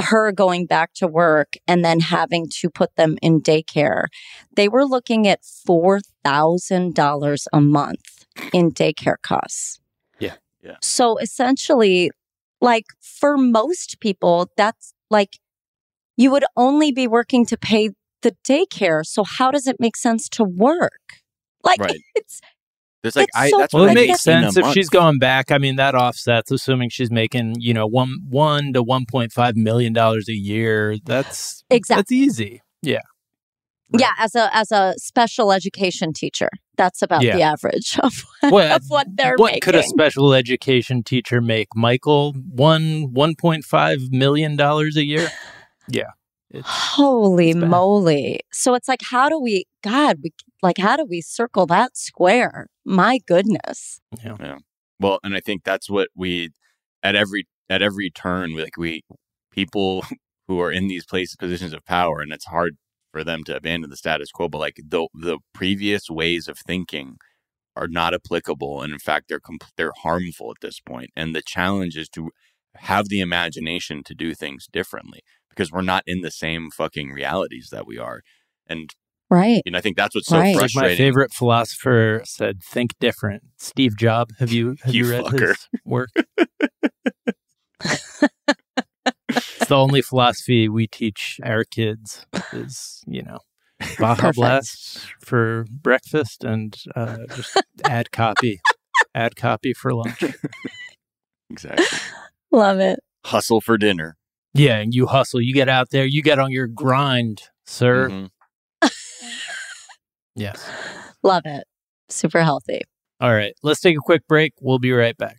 her going back to work and then having to put them in daycare, they were looking at $4,000 a month in daycare costs. Yeah. Yeah. So essentially, like for most people, that's like you would only be working to pay the daycare. So how does it make sense to work? Like Right. it's There's like It's I so that's Well, what it I makes get in a sense if month. she's going back. I mean, that offsets, assuming she's making you know one one to one point five million dollars a year. That's Exactly. That's easy. Yeah. yeah, as a as a special education teacher, that's about Yeah. the average of, What of what they're what making. could a special education teacher make? Michael one one point five million dollars a year. Yeah. It's, Holy It's moly. So it's like, how do we, God, we, like, how do we circle that square? My goodness. yeah. Well, and I think that's what we at every at every turn, we like we people who are in these places positions of power, and it's hard for them to abandon the status quo. But like the the previous ways of thinking are not applicable, and in fact, they're com- they're harmful at this point. And the challenge is to have the imagination to do things differently because we're not in the same fucking realities that we are. And Right. And I think that's what's so Right. Like frustrating. my favorite philosopher said, "Think different." Steve Jobs. Have you have you, You read fucker. his work? it's the only philosophy we teach our kids is you know Baja Perfect. Blast for breakfast and uh, just add copy, add copy for lunch. exactly Love it. hustle for dinner. Yeah, and you hustle, you get out there, you get on your grind, sir. Mhm. Yes. Love it. Super healthy. All right, let's take a quick break. We'll be right back.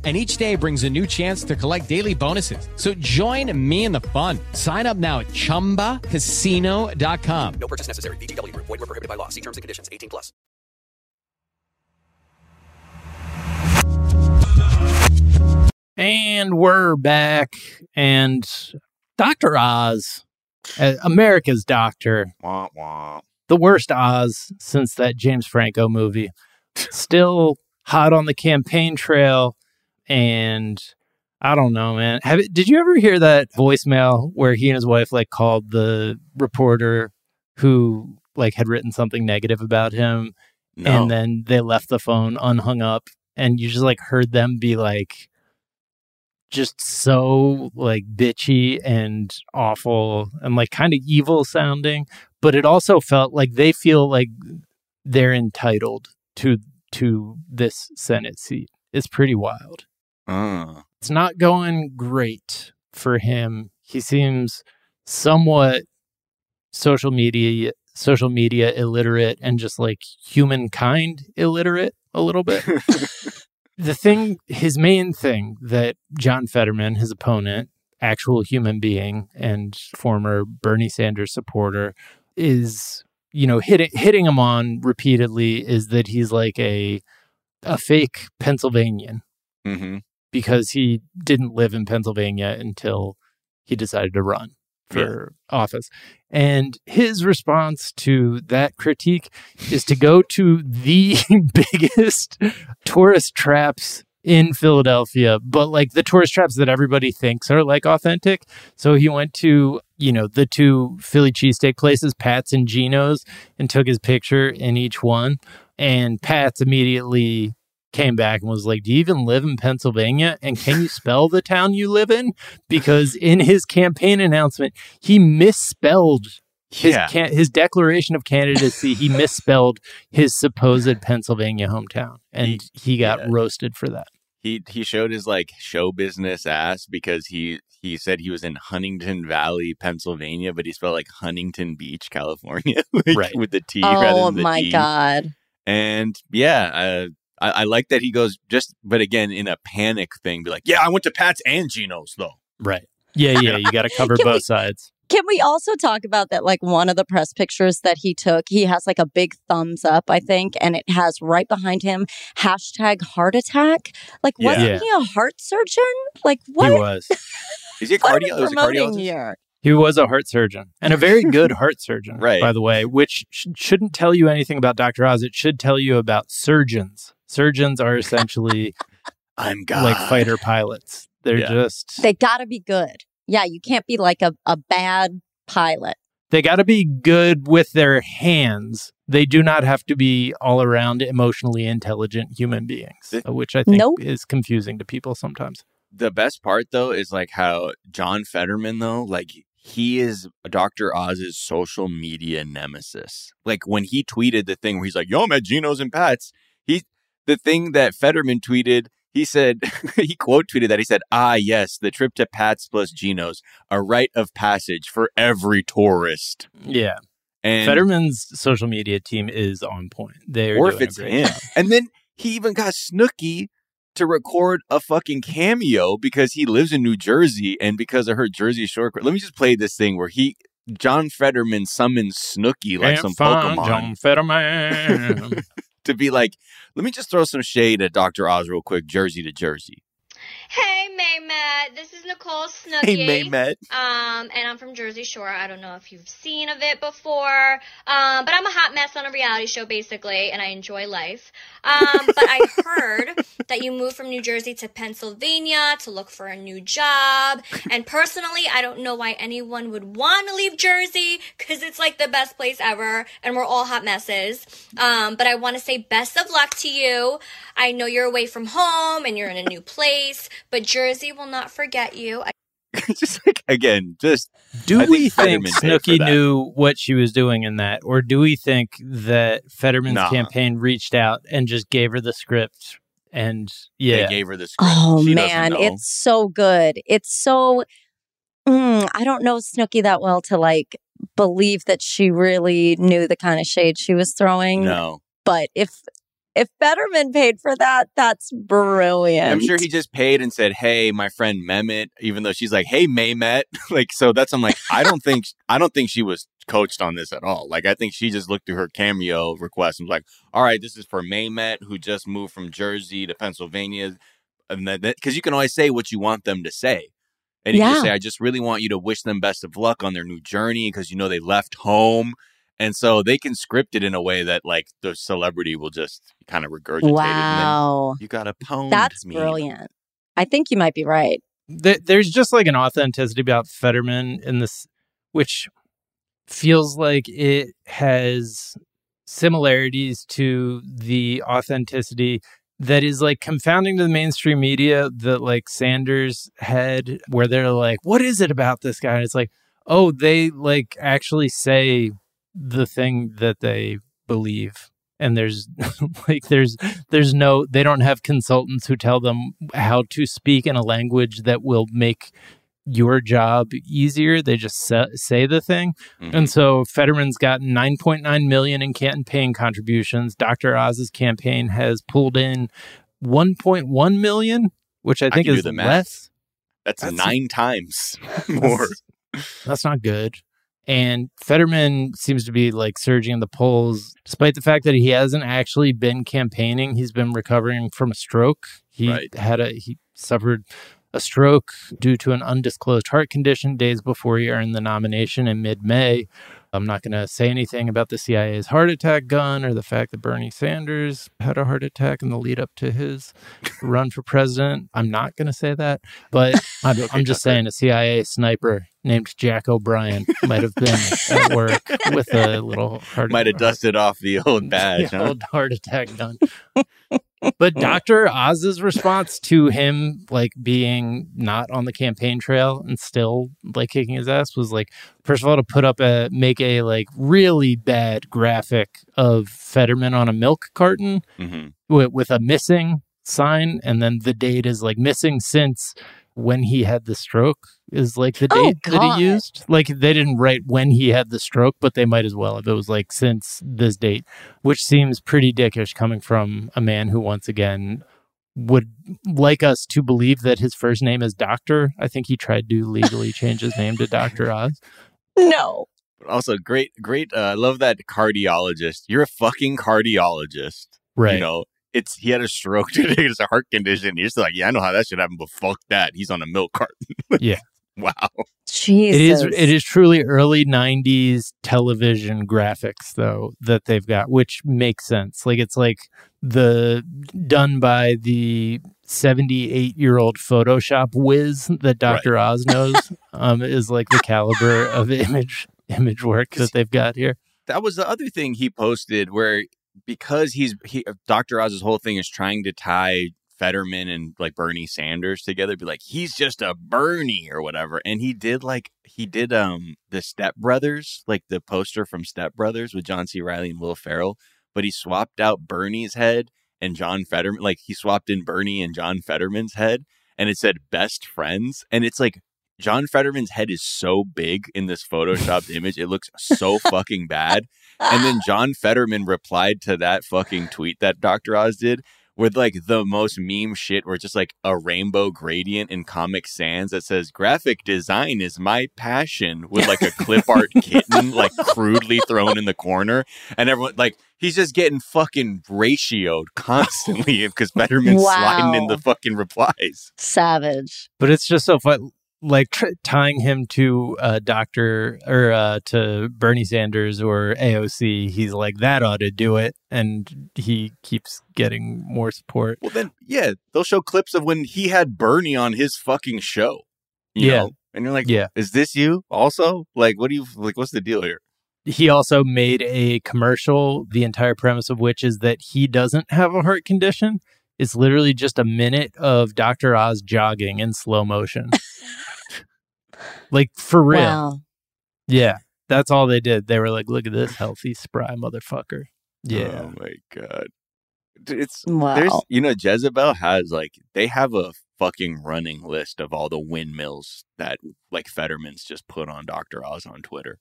And each day brings a new chance to collect daily bonuses. So join me in the fun. Sign up now at chumbacasino.com. No purchase necessary. VGW Group. Void were prohibited by law. See terms and conditions. 18 plus. And we're back. And Dr. Oz, uh, America's doctor, Wah, wah. the worst Oz since that James Franco movie, still hot on the campaign trail. And I don't know, man. Have it, did you ever hear that voicemail where he and his wife like called the reporter who like had written something negative about him, No. and then they left the phone unhung up, and you just like heard them be like just so like bitchy and awful and like kind of evil sounding but it also felt like they feel like they're entitled to to this senate seat it's pretty wild Uh, it's not going great for him. He seems somewhat social media social media illiterate and just like humankind illiterate a little bit. The thing his main thing that John Fetterman his opponent actual human being and former Bernie Sanders supporter is you know hitting hitting him on repeatedly is that he's like a a fake Pennsylvanian. Hmm because he didn't live in Pennsylvania until he decided to run for office. And his response to that critique is to go to the biggest tourist traps in Philadelphia, but like the tourist traps that everybody thinks are like authentic. So he went to, you know, the two Philly cheesesteak places, Pat's and Geno's, and took his picture in each one. And Pat's immediately came back and was like, Do you even live in Pennsylvania? And can you spell the town you live in? Because in his campaign announcement, he misspelled his Yeah. can- his declaration of candidacy. he misspelled his supposed Pennsylvania hometown, and he, got yeah. roasted for that. he he showed his like show business ass because he he said he was in Huntingdon Valley, Pennsylvania, but he spelled like Huntington Beach, California, like, Right. with the T rather Oh than the my D. god. And yeah, uh, I, I like that he goes just, but again, in a panic thing, be like, yeah, I went to Pat's and Geno's though. Right. Yeah, yeah. You got to cover Can we- both sides. Can we also talk about that? Like one of the press pictures that he took, he has like a big thumbs up, I think, and it has right behind him hashtag heart attack. Like, Yeah. wasn't Yeah. he a heart surgeon? Like, what? He was. Is he a what cardio? Is he a promoting cardiologist? here? He was a heart surgeon and a very good heart surgeon, Right. by the way, which sh- shouldn't tell you anything about Dr. Oz. It should tell you about surgeons. Surgeons are essentially I'm God. like fighter pilots. They're Yeah. just, They got to be good. Yeah, you can't be like a, a bad pilot. they got to be good with their hands. They do not have to be all around emotionally intelligent human beings, Th- uh, which I think Nope. is confusing to people sometimes. the best part though is like how John Fetterman though, like he is Dr. Oz's social media nemesis. Like when he tweeted the thing where he's like, "Yo, I'm at Geno's and Pat's," he the thing that Fetterman tweeted. He said he quote tweeted that he said, "Ah, yes, the trip to Pat's plus Geno's, a rite of passage for every tourist." Yeah. And Fetterman's social media team is on point. They're or if it's him. And then he even got Snooki to record a fucking cameo because he lives in New Jersey and because of her Jersey Shore. Let me just play this thing where he John Fetterman summons Snooki like Can't some Pokemon John Fetterman. to be like, let me just throw some shade at Dr. Oz real quick, Jersey to Jersey. Hey, Maymet. This is Nicole Snooki. Hey, Maymet. Um, and I'm from Jersey Shore. I don't know if you've seen of it before. Um, but I'm a hot mess on a reality show, basically, and I enjoy life. Um, but I heard that you moved from New Jersey to Pennsylvania to look for a new job. And personally, I don't know why anyone would want to leave Jersey because it's like the best place ever, and we're all hot messes. Um, but I want to say best of luck to you. I know you're away from home and you're in a new place, but Jersey will not forget you. I- just like again, just Do I we think Fetterman paid Snooki knew what she was doing in that, or do we think that Fetterman's Nah. campaign reached out and just gave her the script? And yeah, They gave her the script. Oh She man, it's so good. It's so. Mm, I don't know Snooki that well to like believe that she really knew the kind of shade she was throwing. no. But if if Fetterman paid for that, that's brilliant. I'm sure he just paid and said, "Hey, my friend Mehmet," even though she's like, "Hey, Maymet," like so. That's I'm like, I don't think I don't think she was coached on this at all. Like, I think she just looked through her cameo request and was like, "All right, this is for Maymet who just moved from Jersey to Pennsylvania," and then because you can always say what you want them to say. And you can just say, I just really want you to wish them best of luck on their new journey because you know they left home. And so they can script it in a way that like the celebrity will just kind of regurgitate it. And Wow, then you got a pwned that's me. brilliant. I think you might be right. Th- there's just like an authenticity about Fetterman in this, which feels like it has similarities to the authenticity that is like confounding to the mainstream media that like Sanders had, where they're like, what is it about this guy? And it's like, oh, they like actually say the thing that they believe. And there's like there's there's no they don't have consultants who tell them how to speak in a language that will make your job easier. They just sa- say the thing. Mhm. And so Fetterman's got 9.9 million in campaign contributions. Dr. Oz's campaign has pulled in 1.1 million, which I think can do is the math. less. That's, That's- nine times more. That's not good. And Fetterman seems to be like surging in the polls, despite the fact that he hasn't actually been campaigning. He's been recovering from a stroke. He Right. had a he suffered a stroke due to an undisclosed heart condition days before he earned the nomination in mid-May. I'm not going to say anything about the CIA's heart attack gun or the fact that Bernie Sanders had a heart attack in the lead up to his run for president. I'm not going to say that, but I'm, I'm just saying a CIA sniper named Jack O'Brien might have been at work with a little heart Might have dusted off the old badge, the huh? old heart attack gun. But Dr. Oz's response to him like being not on the campaign trail and still like kicking his ass was like first of all to put up a make a like really bad graphic of Fetterman on a milk carton hmm with, with a missing sign and then the date is like missing since when he had the stroke is like the Oh, date that he used like they didn't write when he had the stroke but they might as well if it was like since this date which seems pretty dickish coming from a man who once again would like us to believe that his first name is doctor i think he tried to legally change his name to dr oz No. But also, great, great. Uh, I love that cardiologist. You're a fucking cardiologist. right You know, it's he had a stroke today. It's a heart condition. You're like, yeah, I know how that should happen, but fuck that. He's on a milk carton. Yeah. wow. Jesus. It is it is truly early 90s television graphics though that they've got which makes sense. Like it's like the done by the 78 year old Photoshop whiz that Dr. Oz knows um is like the caliber of image image work that they've got here. That was the other thing he posted where because he's he Dr. Oz's whole thing is trying to tie Fetterman and like Bernie Sanders together, be like, he's just a Bernie or whatever. And he did like he did um the Step Brothers, like the poster from Step Brothers with John C. Reilly and Will Ferrell, but he swapped out Bernie's head and John Fetterman, like he swapped in Bernie and John Fetterman's head, and it said best friends. And it's like John Fetterman's head is so big in this photoshopped image, it looks so fucking bad. And then John Fetterman replied to that fucking tweet that Dr. Oz did with like the most meme shit where it's just like a rainbow gradient in Comic Sans that says graphic design is my passion with like a clip art kitten like crudely thrown in the corner. And everyone like he's just getting fucking ratioed constantly because Fetterman's sliding in the fucking replies. Savage. But it's just so fun like tr- tying him to uh Dr. or uh to Bernie Sanders or AOC. He's like that ought to do it and he keeps getting more support. Well, then, yeah, they'll show clips of when he had Bernie on his fucking show. You Yeah. know? And you're like, Yeah. is this you also? Like, what do you, like, what's the deal here? he also made a commercial the entire premise of which is that he doesn't have a heart condition It's literally just a minute of Dr. Oz jogging in slow motion. like for real. Wow. Yeah. That's all they did. They were like, look at this healthy, spry motherfucker. Oh yeah. Oh my god. It's Wow. there's you know Jezebel has like they have a fucking running list of all the windmills that like Fetterman's just put on Dr. Oz on Twitter.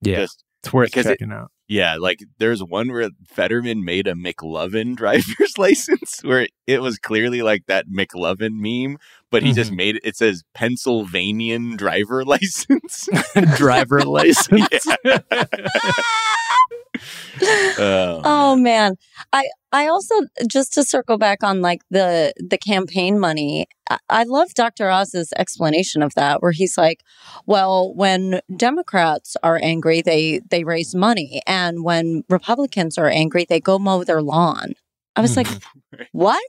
Yeah. Just- It's worth because it- checking out. Yeah, like there's one where Fetterman made a McLovin driver's license where it was clearly like that McLovin meme, but he just mm-hmm. made it. It says Pennsylvanian driver license. Driver license. Oh, Oh man. I I also just to circle back on like the the campaign money. I, I love Dr. Oz's explanation of that where he's like, well, when Democrats are angry, they they raise money and when Republicans are angry, they go mow their lawn. I was like, "What?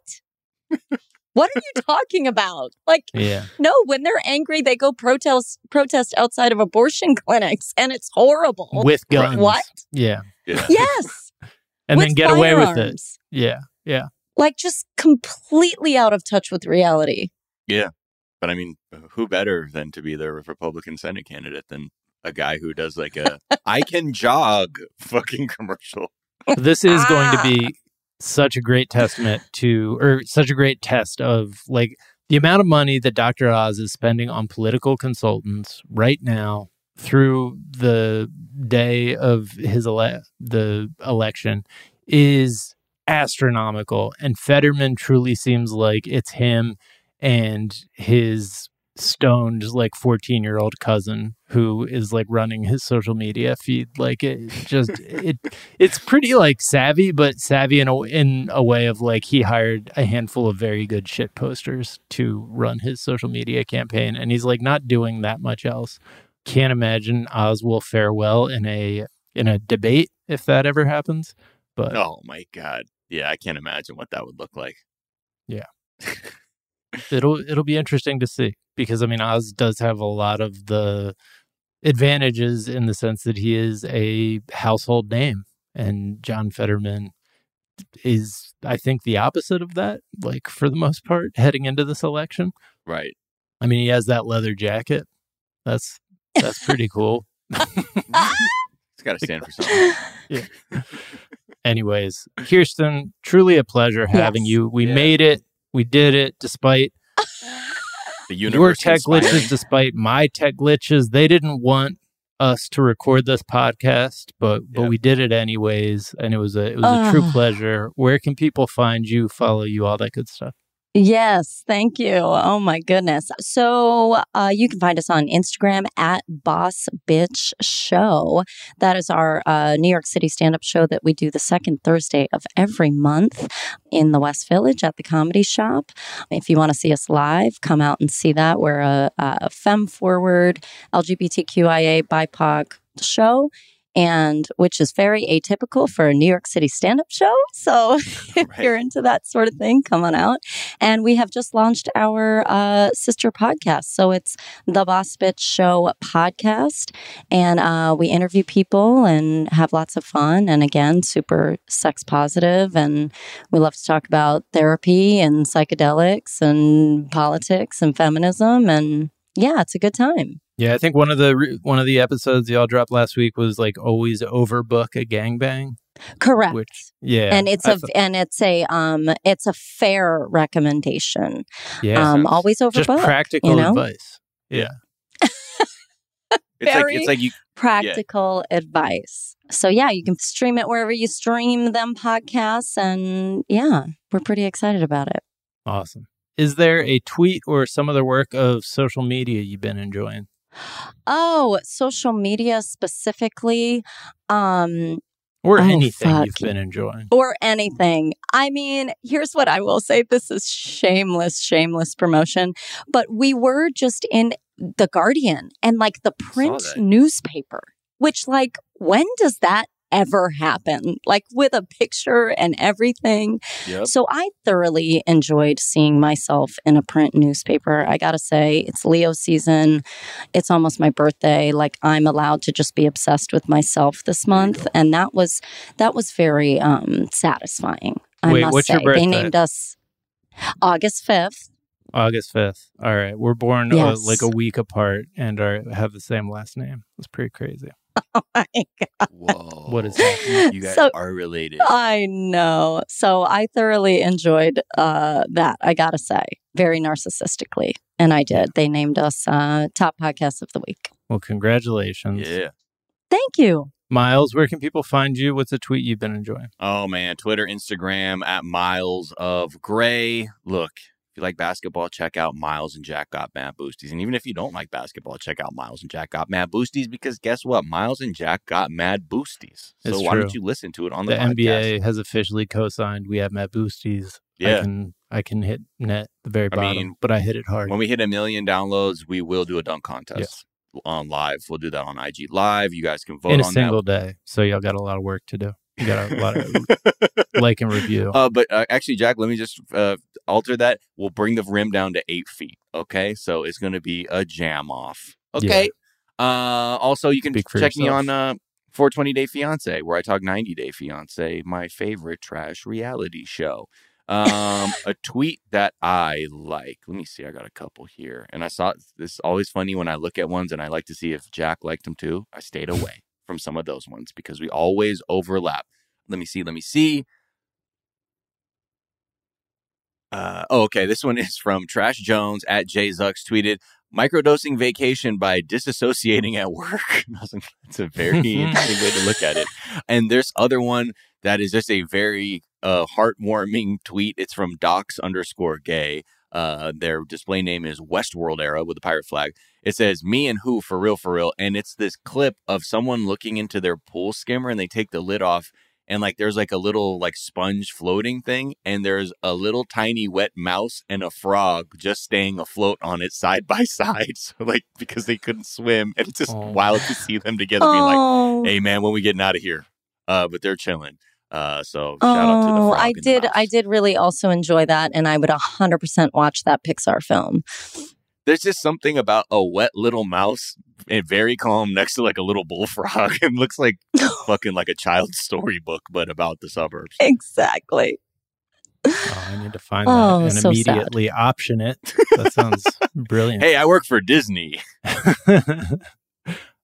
what are you talking about?" Like Yeah. no, when they're angry, they go protest protest outside of abortion clinics and it's horrible. With guns. What? Yeah. Yeah. Yes. And With then get away with it. Yeah. Yeah. like just completely out of touch with reality. Yeah. But I mean, who better than to be the Republican Senate candidate than a guy who does like a I can jog fucking commercial? this is going to Ah. be such a great testament to or such a great test of like the amount of money that Dr. Oz is spending on political consultants right now through the day of his ele- the election is astronomical and Fetterman truly seems like it's him and his stoned like 14 year old cousin who is like running his social media feed. Like it just it it's pretty like savvy but savvy in a in a way of like he hired a handful of very good shit posters to run his social media campaign and he's like not doing that much else can't imagine Oz will fare well in a in a debate if that ever happens but Oh my god. Yeah, I can't imagine what that would look like. Yeah, it'll it'll be interesting to see because I mean Oz does have a lot of the advantages in the sense that he is a household name and John Fetterman is I think the opposite of that like for the most part heading into this election. Right. I mean he has that leather jacket. That's that's pretty cool. It's got to stand for something. yeah. Anyways, Kirsten, truly a pleasure having Yes. you. We Yeah. made it. We did it despite The your tech conspiring. glitches despite my tech glitches they didn't want us to record this podcast but but Yep. we did it anyways and it was a it was a true pleasure where can people find you follow you all that good stuff Yes, thank you. Oh my goodness. So uh, you can find us on Instagram at Boss Bitch Show. That is our uh, New York City stand up show that we do the second Thursday of every month in the West Village at the Comedy Shop. If you want to see us live, come out and see that. We're a, a femme forward LGBTQIA BIPOC show. And which is very atypical for a New York City stand up show. So if Right. you're into that sort of thing, come on out. And we have just launched our uh, sister podcast. So it's the Boss Bitch Show podcast. And uh, we interview people and have lots of fun. And again, super sex positive. And we love to talk about therapy and psychedelics and politics and feminism. And yeah, it's a good time. Yeah i think one of the one of the episodes y'all dropped last week was like always overbook a gangbang Correct. which yeah and it's I a thought- and it's a um it's a fair recommendation. yeah um, always just overbook. practical you know? advice yeah It's like very- it's like you practical advice. So yeah, you can stream it wherever you stream them podcasts and yeah, we're pretty excited about it. awesome is there a tweet or some other work of social media you've been enjoying Oh, social media specifically um or Oh, anything fuck. you've been enjoying or anything. I mean, here's what I will say. This is shameless, shameless promotion, but we were just in the Guardian and like the print newspaper, which like when does that ever happen? Like with a picture and everything. Yep. So I thoroughly enjoyed seeing myself in a print newspaper. I got to say, it's Leo season. It's almost my birthday. Like I'm allowed to just be obsessed with myself this month, and that was that was very um satisfying. I Wait, must what's say. your birthday? They named us August 5th. August 5th. All right. We're born uh, like a week apart and are have the same last name. It's pretty crazy. Oh my God. Whoa. What is happening? You guys So- are related. I know. So I thoroughly enjoyed uh, that, I got to say, very narcissistically. And I did. They named us uh, top podcast of the week. Well, congratulations. Yeah. Thank you. Miles, where can people find you? What's a tweet you've been enjoying? Oh man, Twitter, Instagram at Miles of Gray. Look, if you like basketball, check out Miles and Jack Got Mad Boosties. And even if you don't like basketball, check out Miles and Jack Got Mad Boosties because guess what? Miles and Jack got Mad Boosties. So It's why true. don't you listen to it on the, The podcast? NBA has officially co-signed. We have Mad Boosties. I Yeah. can I can hit net the very I bottom, mean, but I hit it hard. When we hit a million downloads, we will do a dunk contest on live. We'll do that on IG Live. You guys can vote in a on single that. day. So y'all got a lot of work to do. You got a lot of like and review. Uh, but uh, actually, Jack, let me just uh, alter that. We'll bring the rim down to eight feet. Okay, so it's going to be a jam off. Okay. Uh, also, you can check me on uh, 420 Day Fiance, where I talk 90 Day Fiance, my favorite trash reality show. Um, a tweet that I like. Let me see. I got a couple here, and I saw this. Is always funny when I look at ones, and I like to see if Jack liked them too. I stayed away from some of those ones because we always overlap. Let me see. Let me see. Uh, oh, okay. This one is from Trash Jones at Jay Zucks tweeted microdosing vacation by disassociating at work. It's a very interesting way to look at it. And there's other one that is just a very uh, heartwarming tweet. It's from docs underscore gay. Uh, their display name is Westworld Era with a pirate flag. It says me and who for real for real, and it's this clip of someone looking into their pool skimmer, and they take the lid off, and like there's like a little like sponge floating thing, and there's a little tiny wet mouse and a frog just staying afloat on it side by side. So like because they couldn't swim, and it's just Oh. wild to see them together, being Oh. like, "Hey man, when we getting out of here?" Uh, but they're chilling. Uh, so shout out to the Oh, frog. I and the did. mouse. I did really also enjoy that, and I would hundred percent watch that Pixar film. There's just something about a wet little mouse and very calm next to like a little bullfrog and looks like fucking like a child's storybook but about the suburbs Exactly. Oh, I need to find Oh, that and so sad. immediately option it. That sounds brilliant. hey i work for disney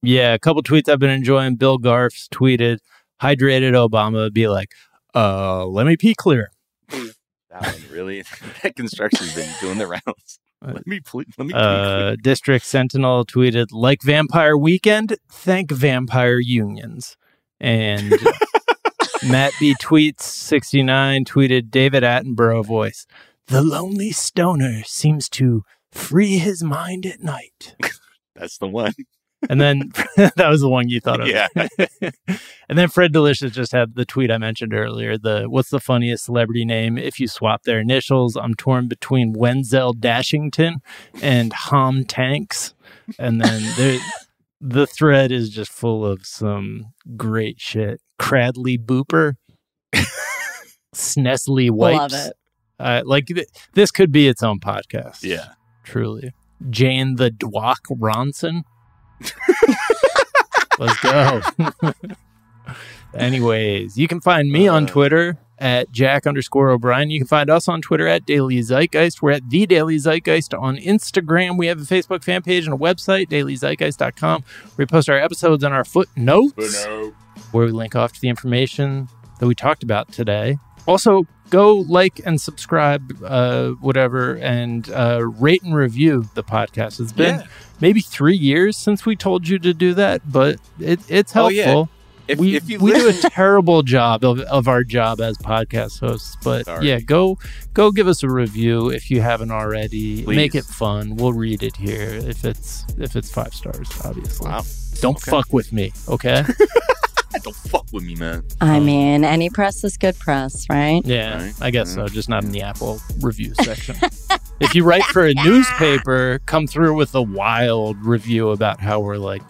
yeah, a couple tweets I've been enjoying. Bill Garf's tweeted, hydrated Obama be like, uh, let me pee clear. One really that construction's been doing the rounds let me please let me Uh, District Sentinel tweeted, like Vampire Weekend, thank Vampire Unions. And Matt B. Tweets 69 tweeted David Attenborough voice, the lonely stoner seems to free his mind at night. that's the one And then that was the one you thought of. Yeah. and then Fred Delicious just had the tweet I mentioned earlier. The what's the funniest celebrity name if you swap their initials? I'm torn between Wenzel Dashington and Hom Tanks. And then there, the thread is just full of some great shit. Cradley Booper, Snesley Wipes. Love it. Uh, like th- this could be its own podcast. yeah Truly. Jane the Dwok Ronson. Let's go. Anyways, you can find me on uh. Twitter at Jack underscore O'Brien. You can find us on Twitter at Daily Zeitgeist. We're at The Daily Zeitgeist on Instagram. We have a Facebook fan page and a website, dailyzeitgeist.com. We post our episodes on our footnotes where we link off to the information that we talked about today. Also, go like and subscribe, uh, whatever, and uh, rate and review the podcast. It's been Yeah. maybe three years since we told you to do that, but it, it's Oh, helpful. yeah. If- we if you we do a terrible job of, of our job as podcast hosts, but Sorry. yeah, go go give us a review if you haven't already. Make it fun. We'll read it here if it's if it's five stars. Obviously, wow don't Okay. fuck with me, okay? don't fuck with me man I um, mean, any press is good press, right? Yeah, Right. I guess so. Just not in the Apple review section. if you write for a newspaper, come through with a wild review about how we're like,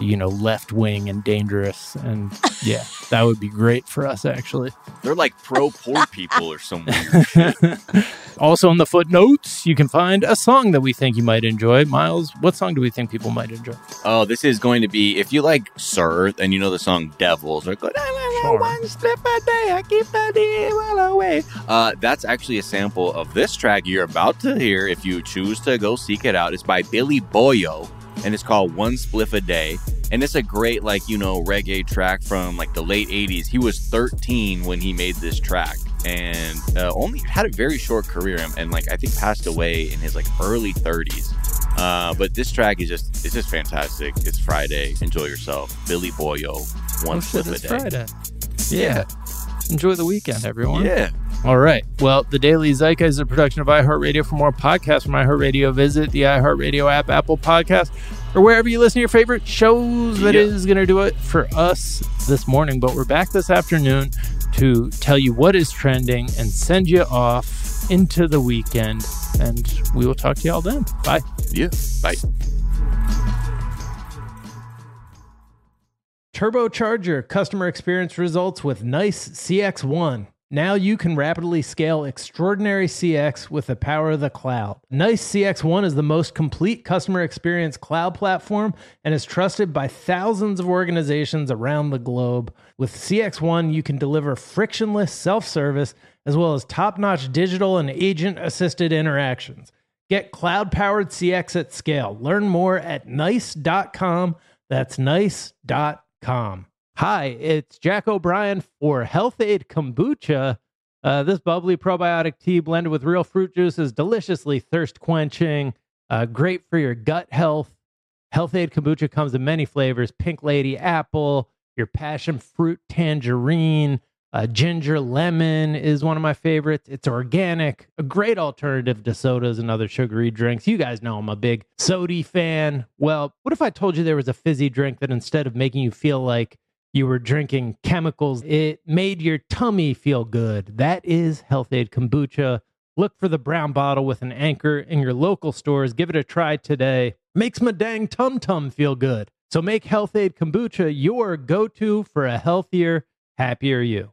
you know, left wing and dangerous. And yeah, that would be great for us, actually. they're like pro poor people or some weird Also, in the footnotes, you can find a song that we think you might enjoy. Miles, what song do we think people might enjoy? Oh, this is going to be if you like Sir and you know the song Devils or go one spliff a day, I keep the devil away. Uh, that's actually a sample of this track you're about to hear. If you choose to go seek it out, it's by Billy Boyo, and it's called One Spliff a Day. And it's a great, like you know, reggae track from like the late '80s. He was 13 when he made this track, and uh, only had a very short career, and, and like I think passed away in his like early 30s. Uh, but this track is just it's just fantastic. It's Friday. Enjoy yourself. Billy Boyo, one Oh, shit, a day. Friday. Yeah. Enjoy the weekend, everyone. Yeah. All right. Well, the Daily Zeitgeist is a production of iHeartRadio. For more podcasts from iHeartRadio, visit the iHeartRadio app, Apple Podcast, or wherever you listen to your favorite shows. That Yeah. is going to do it for us this morning. But we're back this afternoon to tell you what is trending and send you off into the weekend. And we will talk to you all then. Bye. Yeah. Bye. Turbocharge your customer experience results with Nice CXone. Now you can rapidly scale extraordinary CX with the power of the cloud. Nice CXone is the most complete customer experience cloud platform and is trusted by thousands of organizations around the globe. With CXone, you can deliver frictionless self service as well as top notch digital and agent assisted interactions. Get cloud powered CX at scale. Learn more at nice.com. That's nice.com. Hi, it's Jack O'Brien for Health-Ade Kombucha. Uh, this bubbly probiotic tea blended with real fruit juice is deliciously thirst quenching, uh, great for your gut health. Health-Ade Kombucha comes in many flavors pink lady apple, your passion fruit tangerine, uh, ginger lemon is one of my favorites. It's organic, a great alternative to sodas and other sugary drinks. You guys know I'm a big sody fan. Well, what if I told you there was a fizzy drink that instead of making you feel like you were drinking chemicals, it made your tummy feel good? That is Health-Ade Kombucha. Look for the brown bottle with an anchor in your local stores. Give it a try today. Makes my dang tum tum feel good. So make Health-Ade Kombucha your go to for a healthier, happier you.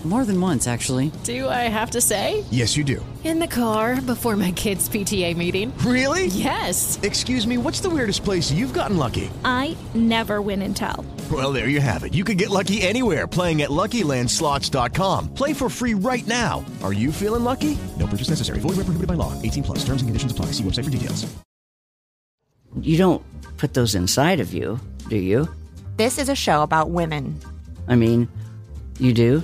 More than once, actually. Do I have to say? Yes, you do. In the car before my kids' PTA meeting. Really? Yes. Excuse me, what's the weirdest place you've gotten lucky? I never win and tell. Well, there you have it. You can get lucky anywhere playing at LuckyLandSlots.com. Play for free right now. Are you feeling lucky? No purchase necessary. Void where prohibited by law. 18 plus. Terms and conditions apply. See website for details. You don't put those inside of you, do you? This is a show about women. I mean, you do?